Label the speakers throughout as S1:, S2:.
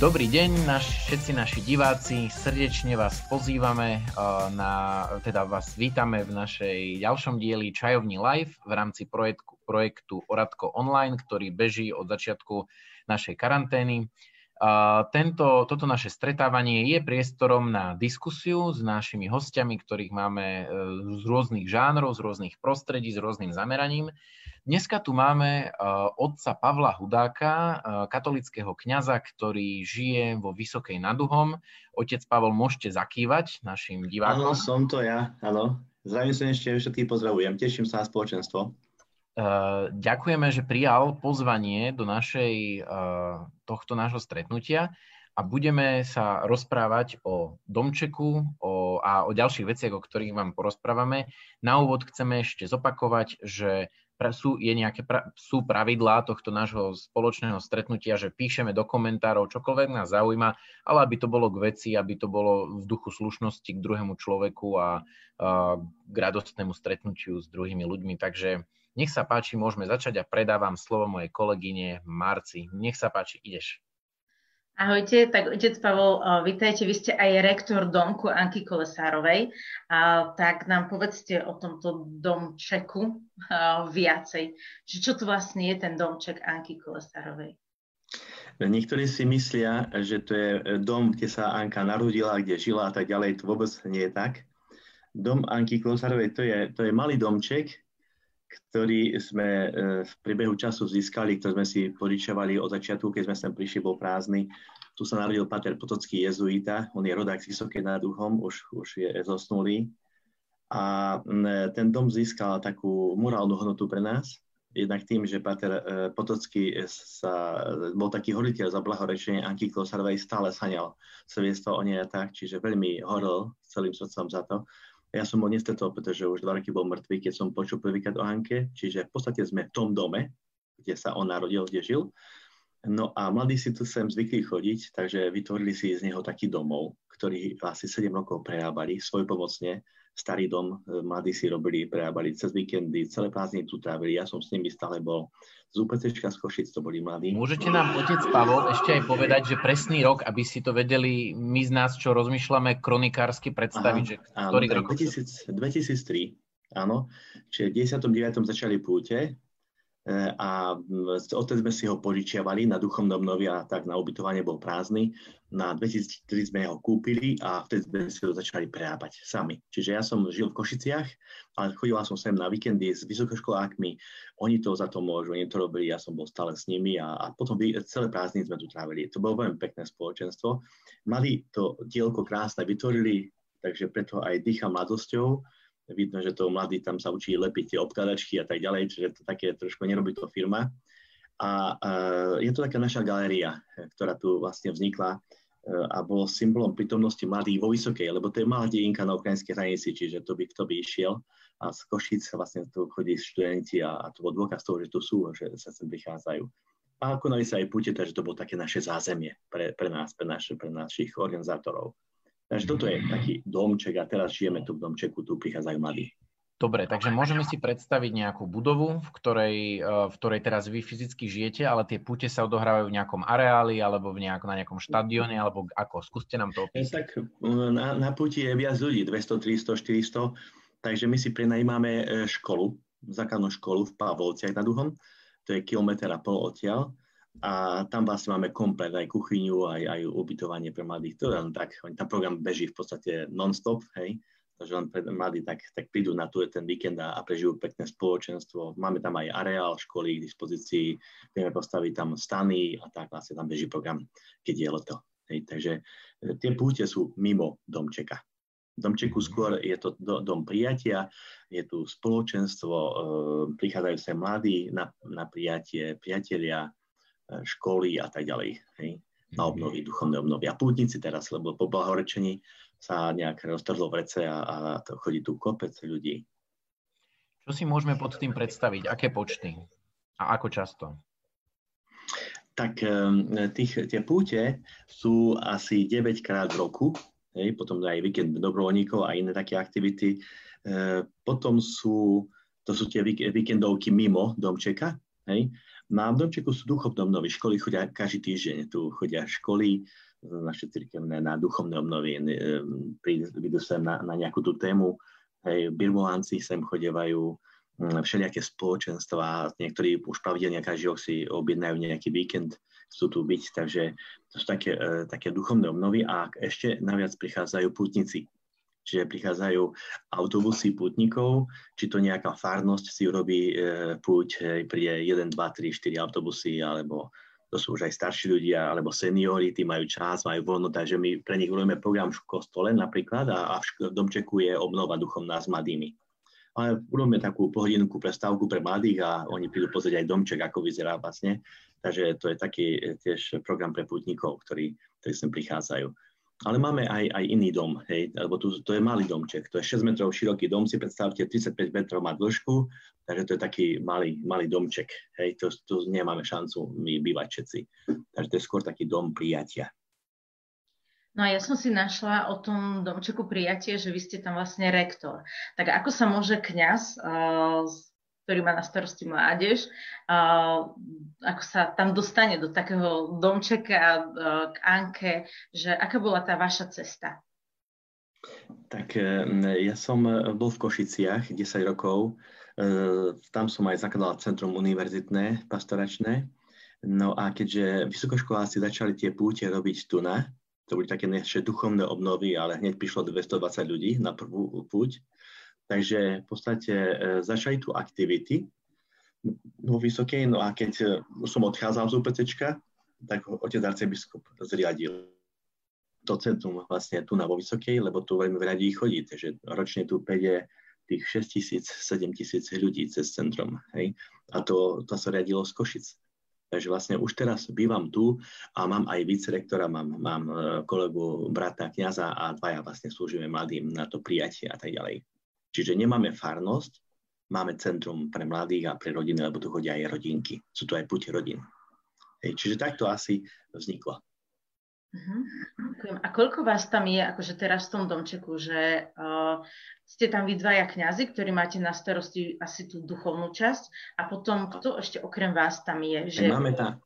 S1: Dobrý deň, naš, všetci naši diváci, srdečne vás pozývame, na, teda vás vítame v našej ďalšom dieli Čajovní live v rámci projektu, projektu Oradko Online, ktorý beží od začiatku našej karantény. Tento, toto naše stretávanie je priestorom na diskusiu s našimi hostiami, ktorých máme e, z rôznych žánrov, z rôznych prostredí, s rôznym zameraním. Dneska tu máme uh, otca Pavla Hudáka, uh, katolického kňaza, ktorý žije vo Vysokej naduhom. Otec Pavol, môžete zakývať našim divákom?
S2: Áno, som to ja, áno. Zdravím ešte všetkých pozdravujem, teším sa na spoločenstvo.
S1: Uh, ďakujeme, že prijal pozvanie do našej, uh, tohto nášho stretnutia a budeme sa rozprávať o domčeku o, a o ďalších veciach, o ktorých vám porozprávame. Na úvod chceme ešte zopakovať, že sú, je nejaké, sú pravidlá tohto nášho spoločného stretnutia, že píšeme do komentárov čokoľvek nás zaujíma, ale aby to bolo k veci, aby to bolo v duchu slušnosti k druhému človeku a, a k radostnému stretnutiu s druhými ľuďmi. Takže nech sa páči, môžeme začať a predávam slovo mojej kolegyne Marci. Nech sa páči, ideš.
S3: Ahojte, tak otec Pavol, vítajte, vy ste aj rektor domku Anky Kolesárovej, a, tak nám povedzte o tomto domčeku a, viacej, že čo to vlastne je ten domček Anky Kolesárovej?
S2: Niektorí si myslia, že to je dom, kde sa Anka narodila, kde žila a tak ďalej, to vôbec nie je tak. Dom Anky Kolesárovej to je, to je malý domček, ktorý sme e, v priebehu času získali, ktorý sme si poričovali od začiatku, keď sme sem prišli, bol prázdny. Tu sa narodil pater Potocký jezuita, on je rodák z Vysokej nad Duchom, už, už je zosnulý. A ten dom získal takú morálnu hodnotu pre nás, jednak tým, že pater e, Potocký sa, bol taký horiteľ za blahorečenie Anky Klosarovej, stále saňal svedectvo o nej a tak, čiže veľmi horol celým srdcom za to. Ja som ho nestretol, pretože už dva roky bol mŕtvý, keď som počul prvýkrát o Hanke, čiže v podstate sme v tom dome, kde sa on narodil, kde žil. No a mladí si tu sem zvykli chodiť, takže vytvorili si z neho taký domov, ktorý asi 7 rokov prerábali svojpomocne starý dom, e, mladí si robili, prerábali cez víkendy, celé prázdniny tu trávili, ja som s nimi stále bol. Z UPCčka z Košic to boli mladí.
S1: Môžete nám, otec Pavol, ešte aj povedať, že presný rok, aby si to vedeli my z nás, čo rozmýšľame kronikársky predstaviť, Aha, že ktorý
S2: rok? 2000, 2003, áno. Čiže v 19. začali púte, a odtedy sme si ho požičiavali na duchovnom novi a tak na ubytovanie bol prázdny. Na 2004 sme ho kúpili a vtedy sme si ho začali prerábať sami. Čiže ja som žil v Košiciach, ale chodila som sem na víkendy s vysokoškolákmi. Oni to za to môžu, oni to robili, ja som bol stále s nimi a, a potom celé prázdniny sme tu trávili. To bolo veľmi pekné spoločenstvo. Mali to dielko krásne vytvorili, takže preto aj dýcham mladosťou vidno, že to mladí tam sa učí lepiť tie obkladačky a tak ďalej, čiže to také trošku nerobí to firma. A je to taká naša galéria, ktorá tu vlastne vznikla uh, a bolo symbolom prítomnosti mladých vo Vysokej, lebo to je malá dedinka na ukrajinskej hranici, čiže to by kto by išiel a z Košic vlastne tu chodí študenti a, a to bol dôkaz toho, že tu sú, že sa sem prichádzajú. A konali sa aj púte, takže to bolo také naše zázemie pre, pre nás, pre, naš, pre našich organizátorov. Takže toto je taký domček a teraz žijeme tu v domčeku, tu prichádzajú mladí.
S1: Dobre, takže môžeme si predstaviť nejakú budovu, v ktorej, e, v ktorej teraz vy fyzicky žijete, ale tie púte sa odohrávajú v nejakom areáli alebo v nejak, na nejakom štadióne, alebo ako? Skúste nám to opísať.
S2: Tak na, na púti je viac ľudí, 200, 300, 400, takže my si prenajímame e, školu, základnú školu v Pavlovciach nad Duhom, to je kilometr a pol odtiaľ a tam vlastne máme komplet aj kuchyňu, aj, aj ubytovanie pre mladých. To len tak, tam program beží v podstate non-stop, hej, takže len pre mladí tak, tak prídu na tu ten víkend a, a prežijú pekné spoločenstvo. Máme tam aj areál školy k dispozícii, vieme postaviť tam stany a tak vlastne tam beží program, keď je leto. Hej, takže e, tie púte sú mimo domčeka. Domčeku skôr je to dom prijatia, je tu spoločenstvo, e, prichádzajú sa mladí na, na prijatie, priatelia, školy a tak ďalej. Hej, na mhm. obnovy, duchovné obnovy. A pútnici teraz, lebo po blahorečení sa nejak roztrhlo v rece a, a to chodí tu kopec ľudí.
S1: Čo si môžeme pod tým predstaviť? Aké počty? A ako často?
S2: Tak tých, tie púte sú asi 9 krát v roku, hej, potom aj víkend dobrovoľníkov a iné také aktivity. E, potom sú, to sú tie víkendovky mimo domčeka, hej, Na domčeku sú duchovné obnovy. Školy chodia každý týždeň. Tu chodia školy, naše cirkevné na duchovné obnovy. Prídu sem na, na nejakú tú tému. Hej, birmovánci sem chodievajú, mm, všelijaké spoločenstva. Niektorí už pravidelne každý rok si objednajú nejaký víkend, chcú tu byť. Takže to sú také, e, také duchovné obnovy a ešte naviac prichádzajú pútnici Čiže prichádzajú autobusy pútnikov, či to nejaká farnosť si urobí e, púť, hej, príde 1, 2, 3, 4 autobusy, alebo to sú už aj starší ľudia, alebo seniori, tí majú čas, majú voľno, takže my pre nich urobíme program v kostole napríklad a, a v domčeku je obnova duchovná s mladými. Ale urobíme takú pohodinku prestávku pre mladých a oni prídu pozrieť aj domček, ako vyzerá vlastne. Takže to je taký e, tiež program pre pútnikov, ktorí, ktorí sem prichádzajú. Ale máme aj, aj iný dom, hej, lebo tu, to je malý domček, to je 6 metrov široký dom, si predstavte, 35 metrov má dĺžku, takže to je taký malý, malý domček, hej, to, to nemáme šancu my bývať všetci. Takže to je skôr taký dom prijatia.
S3: No a ja som si našla o tom domčeku prijatie, že vy ste tam vlastne rektor. Tak ako sa môže kňaz uh, ktorý má na starosti mládež, ako sa tam dostane do takého domčeka k Anke, že aká bola tá vaša cesta?
S2: Tak e, ja som e, bol v Košiciach 10 rokov, e, tam som aj zakladal centrum univerzitné, pastoračné. No a keďže vysokoškoláci začali tie púte robiť tu na, to boli také ešte duchovné obnovy, ale hneď prišlo 220 ľudí na prvú púť, Takže v podstate e, začali tu aktivity vo Vysokej, no a keď e, som odchádzal z UPCčka, tak otec arcibiskup zriadil to centrum vlastne tu na vo Vysokej, lebo tu veľmi ľudí chodí, takže ročne tu príde tých 6 tisíc, 7 tisíc ľudí cez centrum. Hej? A to, to sa riadilo z Košic. Takže vlastne už teraz bývam tu a mám aj vicerektora, mám, mám e, kolegu, brata, kniaza a dvaja vlastne slúžime mladým na to prijatie a tak ďalej. Čiže nemáme farnosť, máme centrum pre mladých a pre rodiny, lebo tu chodia aj rodinky. Sú tu aj púte rodín. Hej, čiže takto asi vzniklo.
S3: Uh-huh. A koľko vás tam je, akože teraz v tom domčeku, že uh, ste tam vy dvaja kňazi, ktorí máte na starosti asi tú duchovnú časť a potom kto ešte okrem vás tam je? Že...
S2: Máme tam,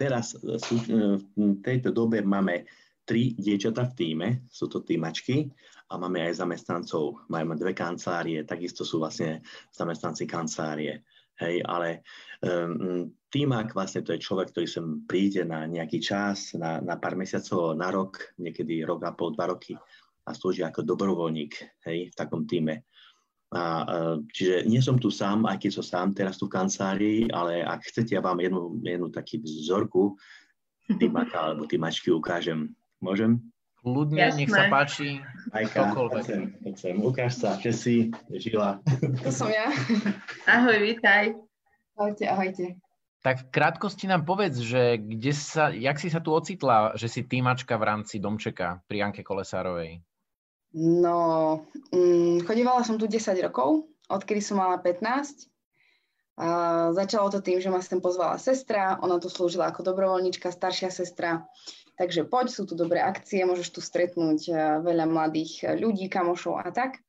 S2: teraz v tejto dobe máme tri dievčatá v týme, sú to týmačky a máme aj zamestnancov, máme dve kancelárie, takisto sú vlastne zamestnanci kancelárie. Hej, ale um, týmak vlastne to je človek, ktorý sem príde na nejaký čas, na, na pár mesiacov, na rok, niekedy rok a pol, dva roky a slúži ako dobrovoľník hej, v takom týme. A, uh, čiže nie som tu sám, aj keď som sám teraz tu v kancelárii, ale ak chcete, ja vám jednu, jednu taký vzorku týmaka alebo týmačky ukážem. Môžem?
S1: Kľudne, Jasné. nech sa páči.
S2: Majka, chcem, chcem. Ukáž sa, si, Žila.
S4: To som ja.
S3: Ahoj, vítaj.
S4: Ahojte, ahojte.
S1: Tak v krátkosti nám povedz, že kde sa, jak si sa tu ocitla, že si týmačka v rámci Domčeka pri Anke Kolesárovej?
S4: No, mm, chodívala som tu 10 rokov, odkedy som mala 15. A začalo to tým, že ma sem pozvala sestra, ona tu slúžila ako dobrovoľnička, staršia sestra. Takže poď, sú tu dobré akcie, môžeš tu stretnúť eh, veľa mladých eh, ľudí, kamošov a tak.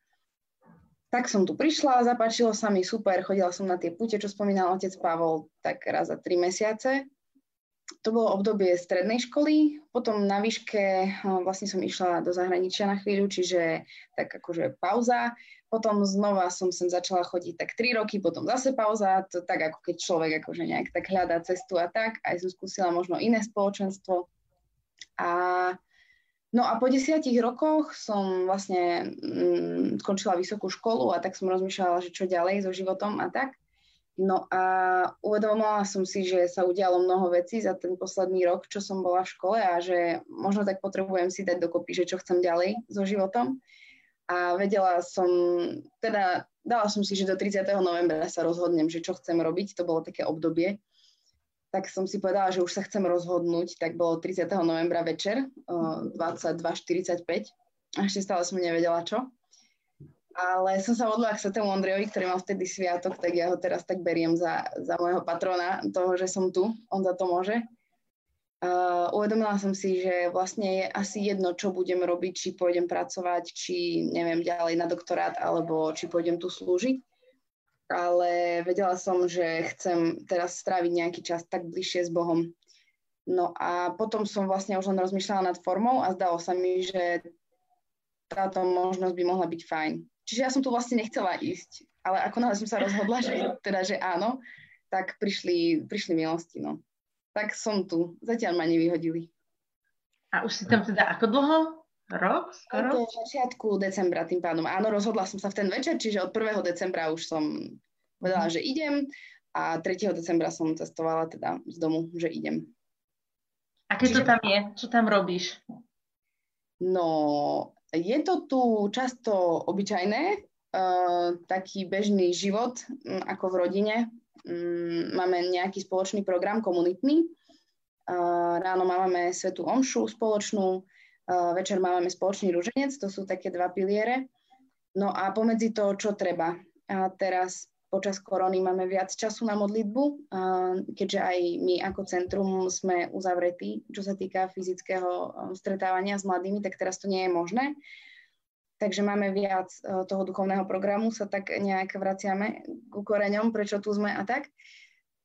S4: Tak som tu prišla, zapáčilo sa mi super, chodila som na tie pute, čo spomínal otec Pavol, tak raz za tri mesiace. To bolo obdobie strednej školy, potom na výške eh, vlastne som išla do zahraničia na chvíľu, čiže tak akože pauza. Potom znova som sem začala chodiť tak tri roky, potom zase pauza, to tak ako keď človek akože nejak tak hľadá cestu a tak. Aj som skúsila možno iné spoločenstvo, a, no a po desiatich rokoch som vlastne mm, skončila vysokú školu a tak som rozmýšľala, že čo ďalej so životom a tak. No a uvedomila som si, že sa udialo mnoho vecí za ten posledný rok, čo som bola v škole a že možno tak potrebujem si dať dokopy, že čo chcem ďalej so životom. A vedela som, teda dala som si, že do 30. novembra sa rozhodnem, že čo chcem robiť. To bolo také obdobie tak som si povedala, že už sa chcem rozhodnúť, tak bolo 30. novembra večer, 22.45 a ešte stále som nevedela čo. Ale som sa modlila k svetému Ondrejovi, ktorý mal vtedy sviatok, tak ja ho teraz tak beriem za, za môjho patrona toho, že som tu, on za to môže. Uh, uvedomila som si, že vlastne je asi jedno, čo budem robiť, či pôjdem pracovať, či neviem ďalej na doktorát, alebo či pôjdem tu slúžiť ale vedela som, že chcem teraz stráviť nejaký čas tak bližšie s Bohom. No a potom som vlastne už len rozmýšľala nad formou a zdalo sa mi, že táto možnosť by mohla byť fajn. Čiže ja som tu vlastne nechcela ísť, ale ako náhle som sa rozhodla, že, teda, že áno, tak prišli, prišli milosti. No. Tak som tu. Zatiaľ ma nevyhodili.
S3: A už si tam teda ako dlho? Rok? Skoro?
S4: Od začiatku decembra tým pádom. Áno, rozhodla som sa v ten večer, čiže od 1. decembra už som povedala, mhm. že idem a 3. decembra som cestovala teda z domu, že idem.
S3: A keď čiže... to tam je? Čo tam robíš?
S4: No, je to tu často obyčajné, uh, taký bežný život um, ako v rodine. Um, máme nejaký spoločný program komunitný. Uh, ráno máme svetú omšu spoločnú, večer máme spoločný ruženec, to sú také dva piliere. No a pomedzi to, čo treba. A teraz počas korony máme viac času na modlitbu, keďže aj my ako centrum sme uzavretí, čo sa týka fyzického um, stretávania s mladými, tak teraz to nie je možné. Takže máme viac uh, toho duchovného programu, sa tak nejak vraciame k koreňom, prečo tu sme a tak.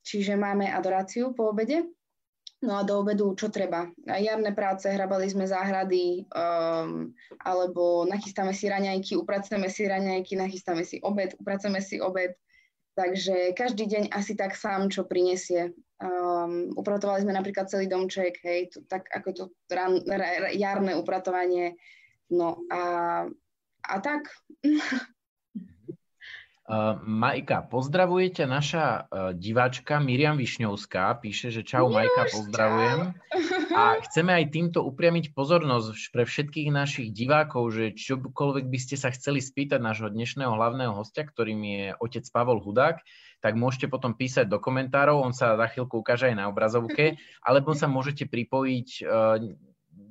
S4: Čiže máme adoráciu po obede, No a do obedu čo treba? Jarné práce, hrabali sme záhrady, um, alebo nachystáme si raňajky, upracujeme si raňajky, nachystáme si obed, upracujeme si obed, Takže každý deň asi tak sám, čo prinesie. Um, upratovali sme napríklad celý domček, hej, to, tak ako to ran, r, jarné upratovanie. No a, a tak.
S1: Uh, Majka, pozdravujete naša uh, diváčka Miriam Višňovská, píše, že čau Majka, pozdravujem. A chceme aj týmto upriamiť pozornosť pre všetkých našich divákov, že čokoľvek by ste sa chceli spýtať nášho dnešného hlavného hostia, ktorým je otec Pavol Hudák, tak môžete potom písať do komentárov, on sa za chvíľku ukáže aj na obrazovke, alebo sa môžete pripojiť uh,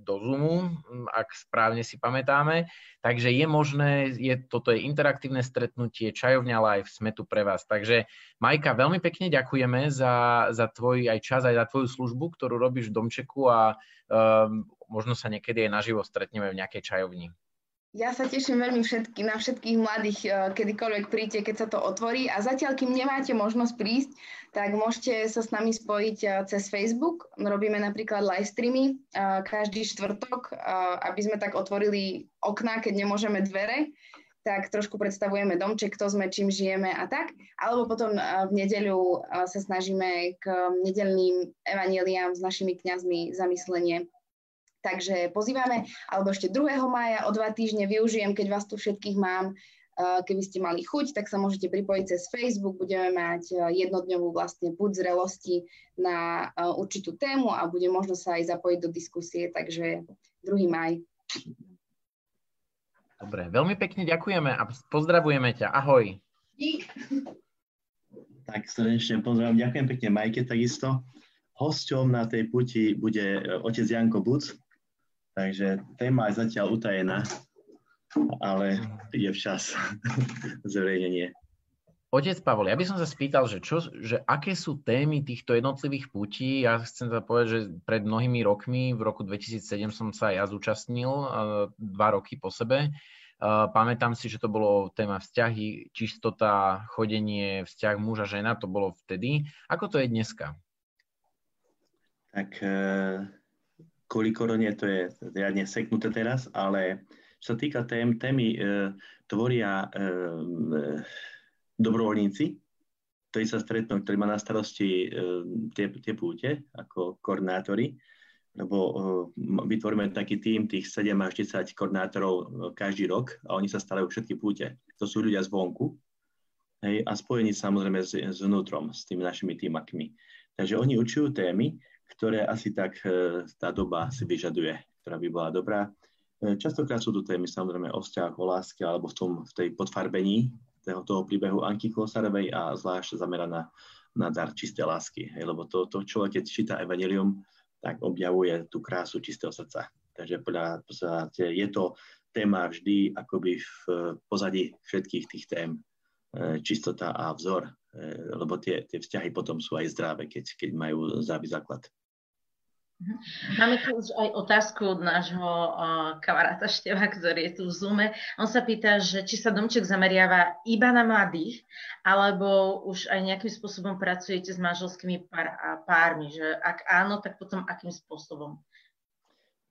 S1: do Zoomu, ak správne si pamätáme. Takže je možné, je, toto je interaktívne stretnutie, čajovňa live, sme tu pre vás. Takže Majka, veľmi pekne ďakujeme za, za tvoj aj čas, aj za tvoju službu, ktorú robíš v Domčeku a um, možno sa niekedy aj naživo stretneme v nejakej čajovni.
S4: Ja sa teším veľmi všetky, na všetkých mladých, eh, kedykoľvek príďte, keď sa to otvorí. A zatiaľ, kým nemáte možnosť prísť, tak môžete sa s nami spojiť eh, cez Facebook. Robíme napríklad live streamy eh, každý štvrtok, aby sme tak otvorili okná, keď nemôžeme dvere tak trošku predstavujeme domček, kto sme, čím žijeme a tak. Alebo potom v nedeľu sa snažíme k nedelným evaneliám s našimi kňazmi zamyslenie Takže pozývame, alebo ešte 2. mája o dva týždne využijem, keď vás tu všetkých mám, eh, keby ste mali chuť, tak sa môžete pripojiť cez Facebook. Budeme mať eh, jednodňovú vlastne buď zrelosti na eh, určitú tému a bude možno sa aj zapojiť do diskusie, takže 2. maj.
S1: Dobre, veľmi pekne ďakujeme a pozdravujeme ťa. Ahoj.
S4: Dík.
S2: Tak srdečne pozdravujem. Ďakujem pekne Majke takisto. Hosťom na tej puti bude otec Janko Buc, Takže téma je zatiaľ utajená, ale je včas zverejnenie.
S1: Otec Pavol, ja by som sa spýtal, že, čo, že aké sú témy týchto jednotlivých putí. Ja chcem sa povedať, že pred mnohými rokmi, v roku 2007 som sa ja zúčastnil, dva roky po sebe. Pamätám si, že to bolo téma vzťahy, čistota, chodenie, vzťah muža, žena, to bolo vtedy. Ako to je dneska?
S2: Tak eh, kvôli to je riadne seknuté teraz, ale čo sa týka tém, témy e, tvoria e, e, dobrovoľníci, ktorí sa stretnú, ktorí má na starosti e, tie, tie púte ako koordinátori, lebo e, vytvoríme taký tým tých 7 až 10 koordinátorov e, každý rok a oni sa starajú všetky púte. To sú ľudia zvonku hej, a spojení samozrejme s, s vnútrom, s tými našimi týmakmi. Takže oni učujú témy, ktoré asi tak e, tá doba si vyžaduje, ktorá by bola dobrá. E, častokrát sú tu témy samozrejme o vzťahoch, o láske alebo v, tom, v tej podfarbení toho, toho príbehu Anky Klosarovej a zvlášť zameraná na dar čisté lásky. Lebo to, to človek, keď číta Evangelium, tak objavuje tú krásu čistého srdca. Takže podľa, podstate, je to téma vždy akoby v pozadí všetkých tých tém. E, čistota a vzor, lebo tie, tie vzťahy potom sú aj zdravé, keď, keď majú zdravý základ.
S3: Mhm. Máme tu už aj otázku od nášho uh, kamaráta Števa, ktorý je tu v Zoome. On sa pýta, že či sa domček zameriava iba na mladých, alebo už aj nejakým spôsobom pracujete s manželskými pár, pármi, že ak áno, tak potom akým spôsobom?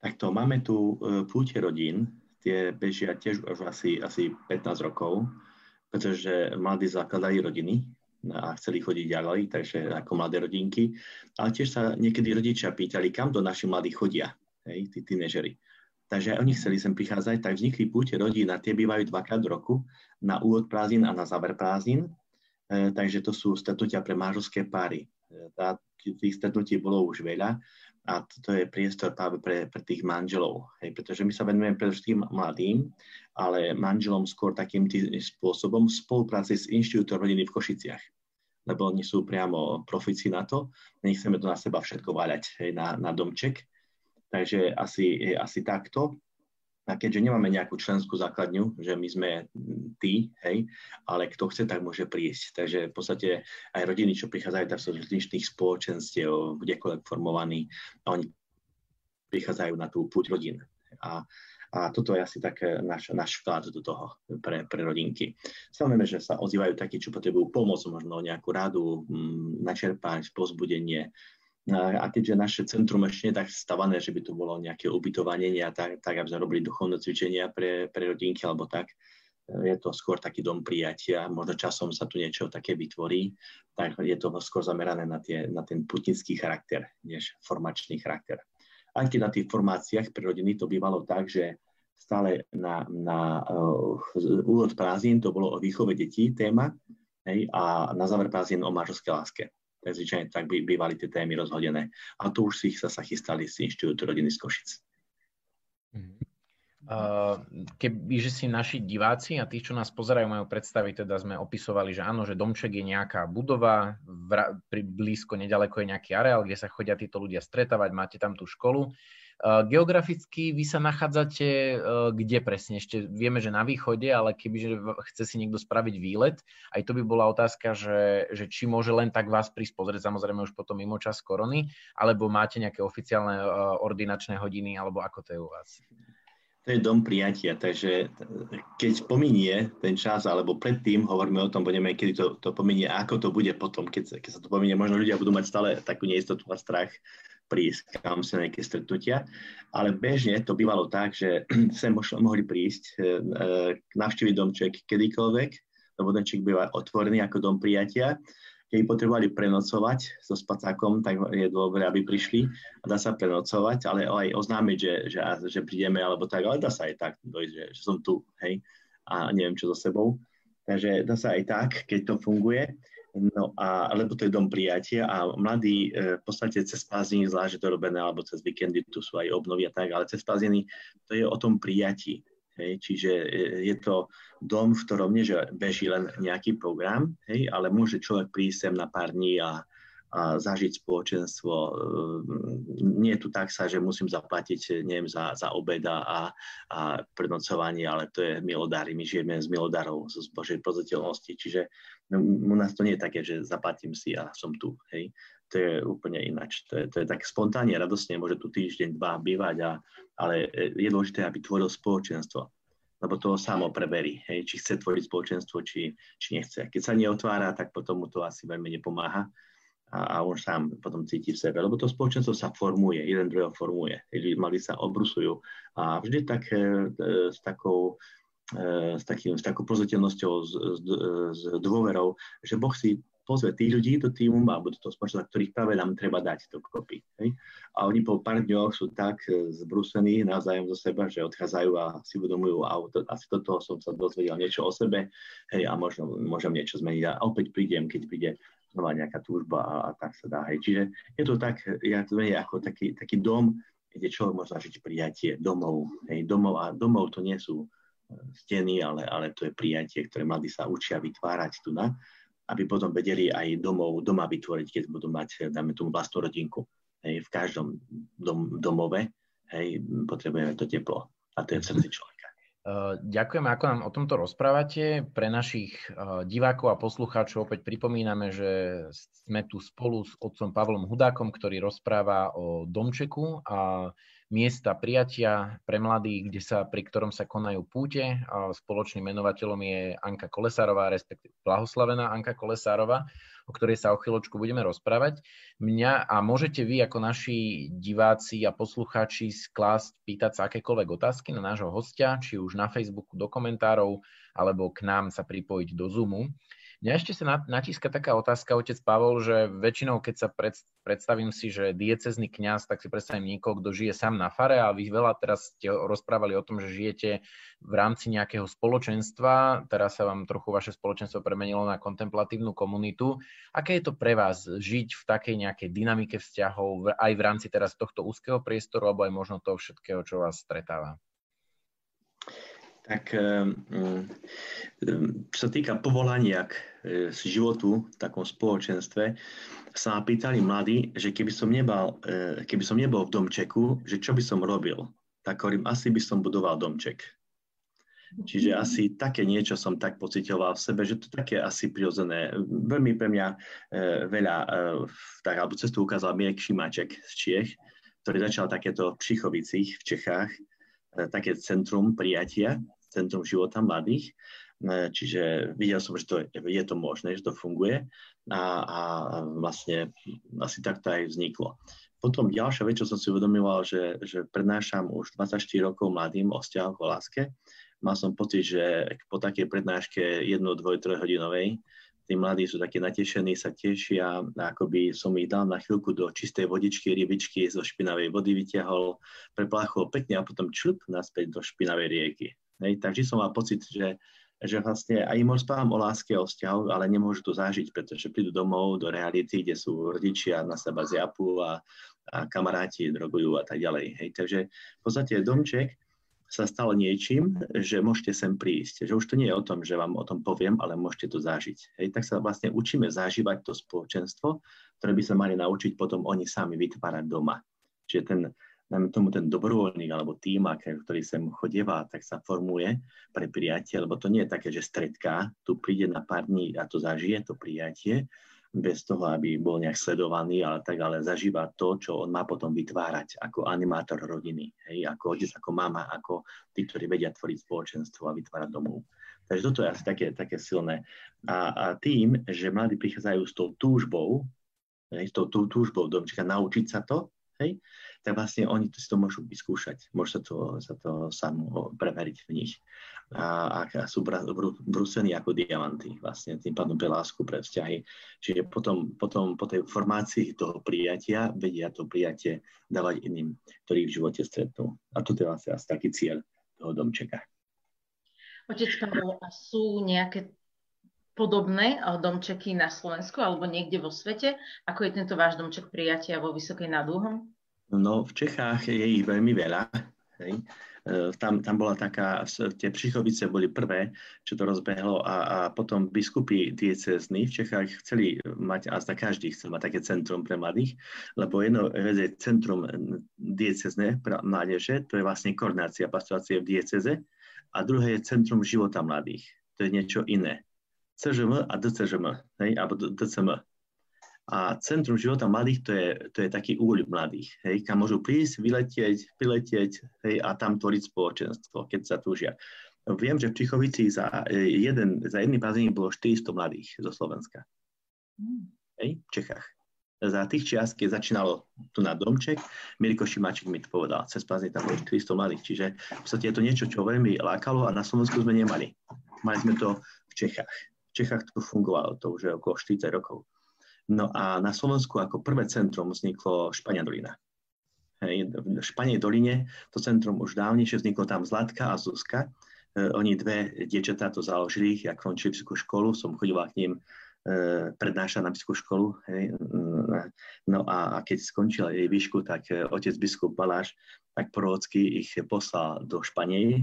S2: Takto, máme tu uh, púte rodín, tie bežia tiež už asi, asi 15 rokov, pretože mladí zakladali rodiny, a chceli chodiť ďalej, takže ako mladé rodinky. Ale tiež sa niekedy rodičia pýtali, kam do naši mladí chodia, hej, tí tínežeri. Takže aj oni chceli sem prichádzať, tak vznikli púte rodín a tie bývajú dvakrát v roku, na úvod prázdnin a na záver prázdnin. E, takže to sú stretnutia pre manželské páry. E, tých stretnutí bolo už veľa a to je priestor práve pre, pre tých manželov. Hej, pretože my sa venujeme predovšetkým mladým, ale manželom skôr takým tým spôsobom v spolupráci s Inštitútom rodiny v Košiciach lebo oni sú priamo profici na to. Nechceme to na seba všetko váľať hej, na, na domček. Takže asi, asi takto. A keďže nemáme nejakú členskú základňu, že my sme tí, hej, ale kto chce, tak môže prísť. Takže v podstate aj rodiny, čo prichádzajú, tak sú z rozličných spoločenstiev, kdekoľvek formovaní, a oni prichádzajú na tú púť rodín. A a toto je asi tak náš, náš vklad do toho pre, pre rodinky. Samozrejme, že sa ozývajú takí, čo potrebujú pomoc, možno nejakú radu, mm, načerpať, pozbudenie. A keďže naše centrum ešte nie je tak stavané, že by to bolo nejaké ubytovanie, tak, tak aby sme robili duchovné cvičenia pre, pre rodinky alebo tak, je to skôr taký dom prijatia, možno časom sa tu niečo také vytvorí, tak je to skôr zamerané na, tie, na ten putnický charakter, než formačný charakter. Aj keď na tých formáciách pre rodiny to bývalo tak, že stále na, na uh, úvod prázdnin to bolo o výchove detí téma hej, a na záver prázdnin o manželskej láske. Zvyčajne tak by bývali tie témy rozhodené. A to už si ich sa, sa chystali z Inštitútu rodiny z Košic.
S1: Uh, kebyže si naši diváci a tí, čo nás pozerajú, majú predstaviť, teda sme opisovali, že áno, že domček je nejaká budova, v, pri blízko, nedaleko je nejaký areál, kde sa chodia títo ľudia stretávať, máte tam tú školu. Geograficky vy sa nachádzate kde presne? Ešte vieme, že na východe, ale keby chce si niekto spraviť výlet, aj to by bola otázka, že, že či môže len tak vás prísť pozrieť, samozrejme už potom mimo čas korony, alebo máte nejaké oficiálne ordinačné hodiny, alebo ako to je u vás?
S2: To je dom prijatia, takže keď pominie ten čas, alebo predtým hovoríme o tom, budeme, kedy to, to pominie ako to bude potom, keď, keď sa to pominie, možno ľudia budú mať stále takú neistotu a strach, prísť kam sa nejaké stretnutia, ale bežne to bývalo tak, že sem mohli prísť, e, e, navštíviť domček kedykoľvek, lebo domček býva otvorený ako dom prijatia. Keď potrebovali prenocovať so spacákom, tak je dobré, aby prišli a dá sa prenocovať, ale aj oznámiť, že, že, že prídeme alebo tak, ale dá sa aj tak dojsť, že, že som tu, hej, a neviem čo so sebou. Takže dá sa aj tak, keď to funguje. No a, lebo to je dom prijatia a mladí e, v podstate cez prázdniny, zvlášť, to robené, alebo cez víkendy, tu sú aj obnovy a tak, ale cez prázdniny to je o tom prijatí. Hej, čiže e, je to dom, v ktorom nie, že beží len nejaký program, hej, ale môže človek prísť sem na pár dní a zažiť spoločenstvo. Ehm, nie je tu taxa, že musím zaplatiť neviem, za, za obeda a, a prenocovanie, ale to je milodári. My žijeme z milodárov, z Božej poziteľnosti. Čiže no, u nás to nie je také, že zaplatím si a som tu. Hej. To je úplne ináč. To je, to je tak spontánne, radosne, môže tu týždeň, dva bývať, a, ale je dôležité, aby tvoril spoločenstvo lebo to samo preberí, hej, či chce tvoriť spoločenstvo, či, či nechce. Keď sa neotvára, tak potom mu to asi veľmi nepomáha a, a on sám potom cíti v sebe, lebo to spoločenstvo sa formuje, jeden druhého formuje, mali sa obrusujú a vždy tak, e, s takou e, s, takým, s takou poziteľnosťou, s, s, s dôverou, že Boh si pozve tých ľudí do týmu alebo do toho spoločenstva, ktorých práve nám treba dať do kopy. Hej? A oni po pár dňoch sú tak e, zbrusení navzájom zo seba, že odchádzajú a si uvedomujú, a to, asi toto som sa dozvedel niečo o sebe, hej, a možno môžem niečo zmeniť. A opäť prídem, keď príde znova nejaká túžba a, a tak sa dá. Hej. Čiže je to tak, ja to je ako taký, taký dom, kde človek môže zažiť prijatie domov. Hej. Domov a domov to nie sú e, steny, ale, ale to je prijatie, ktoré mladí sa učia vytvárať tu na, aby potom vedeli aj domov, doma vytvoriť, keď budú mať, dáme tomu vlastnú rodinku. Hej. V každom dom, domove hej, potrebujeme to teplo a to je v srdci človeka.
S1: Ďakujeme, ako nám o tomto rozprávate. Pre našich divákov a poslucháčov opäť pripomíname, že sme tu spolu s otcom Pavlom Hudákom, ktorý rozpráva o domčeku a miesta prijatia pre mladých, kde sa, pri ktorom sa konajú púte. Spoločným menovateľom je Anka Kolesárová, respektíve blahoslavená Anka Kolesárová, o ktorej sa o chvíľočku budeme rozprávať. Mňa a môžete vy ako naši diváci a poslucháči sklásť, pýtať sa akékoľvek otázky na nášho hostia, či už na Facebooku do komentárov, alebo k nám sa pripojiť do Zoomu. Mňa ešte sa natíska taká otázka, otec Pavol, že väčšinou, keď sa pred, predstavím si, že diecezný kňaz, tak si predstavím niekoho, kto žije sám na fare a vy veľa teraz ste rozprávali o tom, že žijete v rámci nejakého spoločenstva, teraz sa vám trochu vaše spoločenstvo premenilo na kontemplatívnu komunitu. Aké je to pre vás žiť v takej nejakej dynamike vzťahov aj v rámci teraz tohto úzkeho priestoru alebo aj možno toho všetkého, čo vás stretáva?
S2: Tak ehm, ehm, čo sa týka povolania k e, životu v takom spoločenstve, sa ma pýtali mladí, že keby som, nebal, e, keby som nebol v domčeku, že čo by som robil. Tak hovorím, asi by som budoval domček. Čiže asi také niečo som tak pocitoval v sebe, že to také asi prirodzené. Veľmi pre mňa e, veľa, e, tak, alebo cestu ukázal Mirek Šimáček z Čiech, ktorý začal takéto v Čichovicích v Čechách, také centrum prijatia Centrum života mladých. E, čiže videl som, že to, je to možné, že to funguje a, a vlastne asi tak to aj vzniklo. Potom ďalšia vec, čo som si uvedomoval, že, že prednášam už 24 rokov mladým o vzťahoch o láske. Mal som pocit, že po takej prednáške 1, 2, 3 hodinovej tí mladí sú takí natešení, sa tešia, ako by som ich dal na chvíľku do čistej vodičky, rybičky zo špinavej vody vyťahol, prepláchol pekne a potom čup naspäť do špinavej rieky. Hej, takže som mal pocit, že, že vlastne aj im rozprávam o láske, o vzťahu, ale nemôžu to zažiť, pretože prídu domov do reality, kde sú rodičia na seba zjapú a, a kamaráti drogujú a tak ďalej. Hej, takže v podstate domček sa stal niečím, že môžete sem prísť. Že už to nie je o tom, že vám o tom poviem, ale môžete to zažiť. Hej, tak sa vlastne učíme zažívať to spoločenstvo, ktoré by sa mali naučiť potom oni sami vytvárať doma. Čiže ten, najmä tomu ten dobrovoľník alebo tým, ktorý sem chodieva, tak sa formuje pre prijatie, lebo to nie je také, že stredka, tu príde na pár dní a to zažije, to prijatie, bez toho, aby bol nejak sledovaný, ale tak ale zažíva to, čo on má potom vytvárať ako animátor rodiny, hej, ako otec, ako mama, ako tí, ktorí vedia tvoriť spoločenstvo a vytvárať domov. Takže toto je asi také, také silné. A, a tým, že mladí prichádzajú s tou túžbou, hej, s tou túžbou domčka naučiť sa to, hej, tak vlastne oni si to môžu vyskúšať. Môžu sa to, sa to sám preveriť v nich. A, a sú brúsení ako diamanty vlastne, tým pádom pre lásku, pre vzťahy. Čiže potom, potom po tej formácii toho prijatia vedia to prijatie dávať iným, ktorí v živote stretnú. A to je vlastne asi taký cieľ toho domčeka.
S3: Otec Pavel, a sú nejaké podobné domčeky na Slovensku alebo niekde vo svete? Ako je tento váš domček prijatia vo Vysokej nad Úhom?
S2: No, v Čechách je ich veľmi veľa. Hej. E, tam, tam bola taká, tie Přichovice boli prvé, čo to rozbehlo a, a potom biskupy diecezny v Čechách chceli mať, a zda každý chcel mať také centrum pre mladých, lebo jedno je centrum diecezne pre mládeže, to je vlastne koordinácia pastorácie v dieceze a druhé je centrum života mladých. To je niečo iné. CŽM a DCŽM, hej, alebo DCM. A centrum života mladých to je, to je taký úľ mladých, hej, kam môžu prísť, vyletieť, vyletieť hej, a tam tvoriť spoločenstvo, keď sa túžia. Viem, že v Čichovici za, e, jeden, za jedný bazén bolo 400 mladých zo Slovenska. Mm. Hej, v Čechách. Za tých čias, keď začínalo tu na domček, Mirko Šimáček mi to povedal, cez bazén tam bolo 400 mladých, čiže v podstate je to niečo, čo veľmi lákalo a na Slovensku sme nemali. Mali sme to v Čechách. V Čechách to fungovalo, to už je okolo 40 rokov. No a na Slovensku ako prvé centrum vzniklo Špania Dolina. V Španej doline to centrum už dávnejšie vzniklo tam Zlatka a Zuzka. E, oni dve dievčatá to založili, ja končili vysokú školu, som chodila k ním e, prednášať na vysokú školu. Hej. No a, keď skončila jej výšku, tak e, otec biskup Baláš tak prorocky ich poslal do Španej e,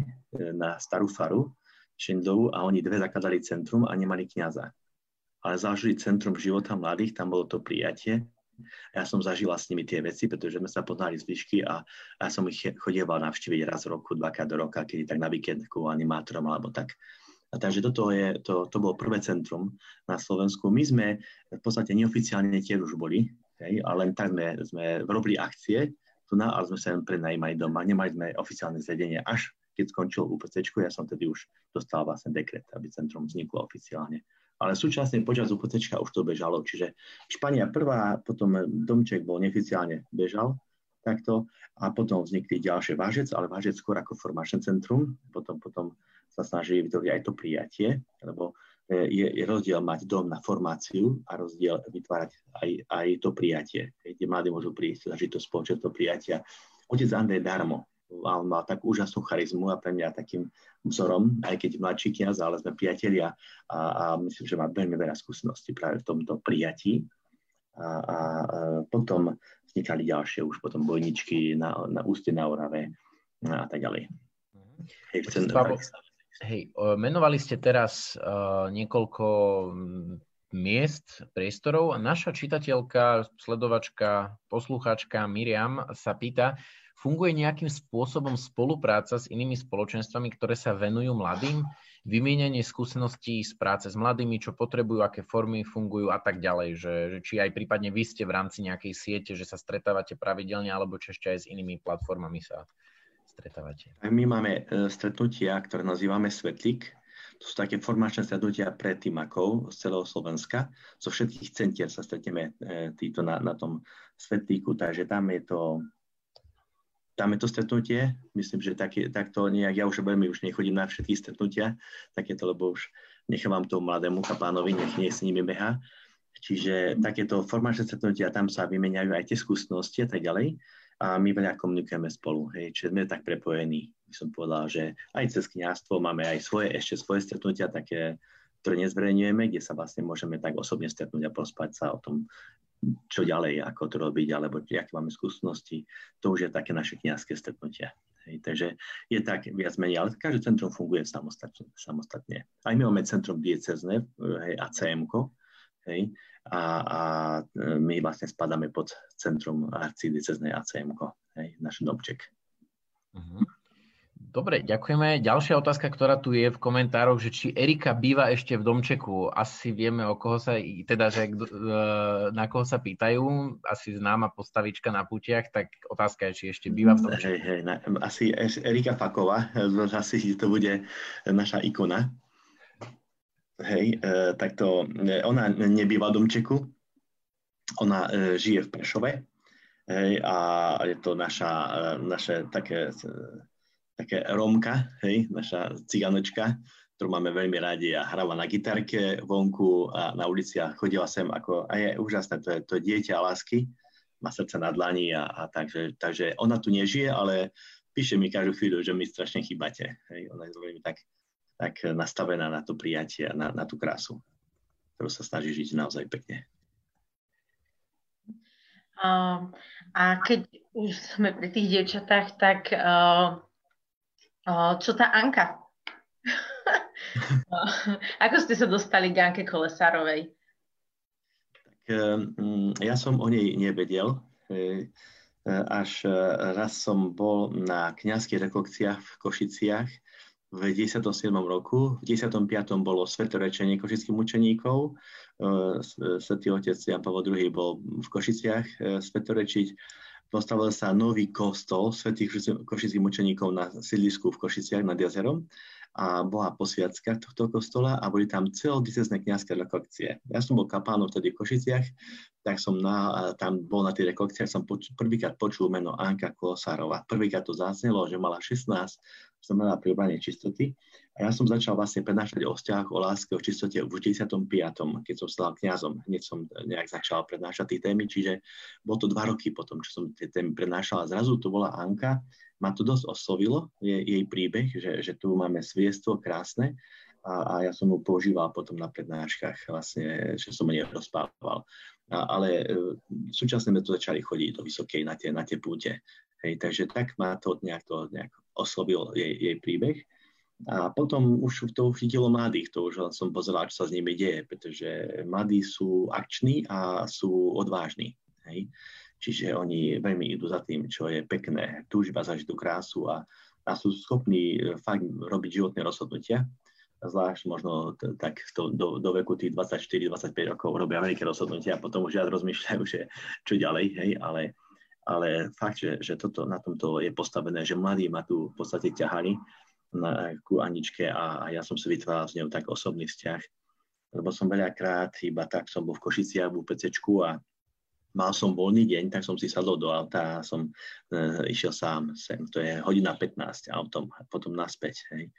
S2: na starú faru Šindlovu a oni dve zakladali centrum a nemali kniaza ale založili Centrum života mladých, tam bolo to prijatie Ja som zažila s nimi tie veci, pretože sme sa poznali z výšky a ja som ich chodieval navštíviť raz v roku, dvakrát do roka, kedy tak na víkendku animátorom alebo tak. A takže toto je, to, to bolo prvé centrum na Slovensku. My sme v podstate neoficiálne tiež už boli, hej, ale len tak sme, sme robili akcie tu na, ale sme sa len prenajímali doma. Nemali sme oficiálne zvedenie až keď skončil UPC, ja som tedy už dostal vlastne dekret, aby centrum vzniklo oficiálne. Ale súčasne počas UPC už to bežalo, čiže Špania prvá, potom domček bol neoficiálne bežal, takto, a potom vznikli ďalšie vážec, ale vážec skôr ako formačné centrum, potom, potom sa snažili vytvoriť aj to prijatie, lebo e, je, je rozdiel mať dom na formáciu a rozdiel vytvárať aj, aj to prijatie, kde mladí môžu prísť, zažiť to spoločenstvo prijatia. Otec Andrej Darmo mal, mal takú úžasnú charizmu a pre mňa takým vzorom, aj keď mladší kniaz, ale sme priatelia a, a myslím, že má veľmi veľa skúseností práve v tomto prijatí. A, a, a potom vznikali ďalšie už potom bojničky na, na úste na Orave a tak ďalej.
S1: Hej, chcem, Hej, menovali ste teraz uh, niekoľko miest, priestorov. Naša čitateľka, sledovačka, posluchačka Miriam sa pýta, funguje nejakým spôsobom spolupráca s inými spoločenstvami, ktoré sa venujú mladým? Vymienenie skúseností z práce s mladými, čo potrebujú, aké formy fungujú a tak ďalej. Že, že či aj prípadne vy ste v rámci nejakej siete, že sa stretávate pravidelne, alebo či ešte aj s inými platformami sa stretávate?
S2: My máme e, stretnutia, ktoré nazývame Svetlík. To sú také formačné stretnutia pre týmakov z celého Slovenska. Zo všetkých centier sa stretneme e, títo na, na tom Svetlíku, takže tam je to je to stretnutie, myslím, že tak, takto nejak, ja už veľmi už nechodím na všetky stretnutia, takéto, lebo už nechávam tomu mladému kapánovi, nech nie s nimi beha. Čiže takéto formačné stretnutia, tam sa vymeniajú aj tie skúsenosti a tak ďalej a my veľa komunikujeme spolu, hej, čiže sme tak prepojení. By som povedal, že aj cez kniazstvo máme aj svoje, ešte svoje stretnutia, také, ktoré nezverejňujeme, kde sa vlastne môžeme tak osobne stretnúť a pospať sa o tom, čo ďalej, ako to robiť, alebo aké máme skúsenosti. To už je také naše kniazské stretnutia. Hej, takže je tak viac menej, ale každé centrum funguje samostatne. samostatne. Aj my máme centrum diecezne, hej, ACM, hej, a, a e, my vlastne spadáme pod centrum arcidieceznej ACM, hej, náš domček.
S1: Uh-huh. Dobre, ďakujeme. Ďalšia otázka, ktorá tu je v komentároch, že či Erika býva ešte v domčeku. Asi vieme, o koho sa, teda, že e, na koho sa pýtajú. Asi známa postavička na putiach, tak otázka je, či ešte býva v domčeku.
S2: Hej, hej, asi Erika Faková, asi to bude naša ikona hej, e, tak to, e, ona nebýva v domčeku, ona žije v Prešove hej, a je to naša, naše také, také Rómka, hej, naša ciganočka, ktorú máme veľmi radi a hráva na gitarke vonku a na ulici a chodila sem ako, a je úžasné, to je, to dieťa lásky, má srdce na dlani a, a takže, takže ona tu nežije, ale píše mi každú chvíľu, že mi strašne chýbate. Hej, ona je veľmi tak tak nastavená na to prijatie a na, na tú krásu, ktorú sa snaží žiť naozaj pekne.
S3: Uh, a keď už sme pri tých dievčatách, tak uh, uh, čo tá Anka? Ako ste sa dostali k Anke Kolesárovej?
S2: Tak, um, ja som o nej nevedel. E, až raz som bol na kniazských rekolekciách v Košiciach v 97. roku. V 95. bolo svetorečenie košických mučeníkov. Svetý otec Jan Pavel II bol v Košiciach svetorečiť. Postavil sa nový kostol svetých košických mučeníkov na sídlisku v Košiciach nad jazerom a bola posviacka tohto kostola a boli tam celodicezné kniazské rekolekcie. Ja som bol kapánom vtedy v Košiciach, tak som na, tam bol na tých rekolekciách, som poč, prvýkrát počul meno Anka Kolosárova. Prvýkrát to zaznelo, že mala 16, znamená pri obrane čistoty. A ja som začal vlastne prednášať o vzťahoch, o láske, o čistote v 65. keď som stal kňazom. Hneď som nejak začal prednášať tie témy, čiže bolo to dva roky potom, čo som tie témy prednášal. A zrazu to bola Anka, ma to dosť oslovilo, je, jej príbeh, že, že tu máme sviestvo krásne a, a ja som ho používal potom na prednáškach, vlastne, že som o nej rozprával. A, ale e, súčasne sme tu začali chodiť do Vysokej na tie, na tie púte. Hej, takže tak ma to nejak, to nejak oslovil jej, jej príbeh. A potom už to chytilo mladých, to už som pozeral, čo sa s nimi deje, pretože mladí sú akční a sú odvážni. Hej. Čiže oni veľmi idú za tým, čo je pekné, túžba zažiť tú krásu a, a sú schopní e, fakt robiť životné rozhodnutia. Zvlášť možno t- tak to, do, do veku tých 24-25 rokov robia veľké rozhodnutia a potom už viac rozmýšľajú, že čo ďalej, hej, ale, ale fakt, že, že toto na tomto je postavené, že mladí ma tu v podstate ťahali na, ku Aničke a, a ja som si vytváral s ňou tak osobný vzťah, lebo som veľakrát iba tak som bol v Košiciach v UPCčku a mal som voľný deň, tak som si sadol do auta a som e, išiel sám sem. To je hodina 15 autom a potom naspäť. Hej.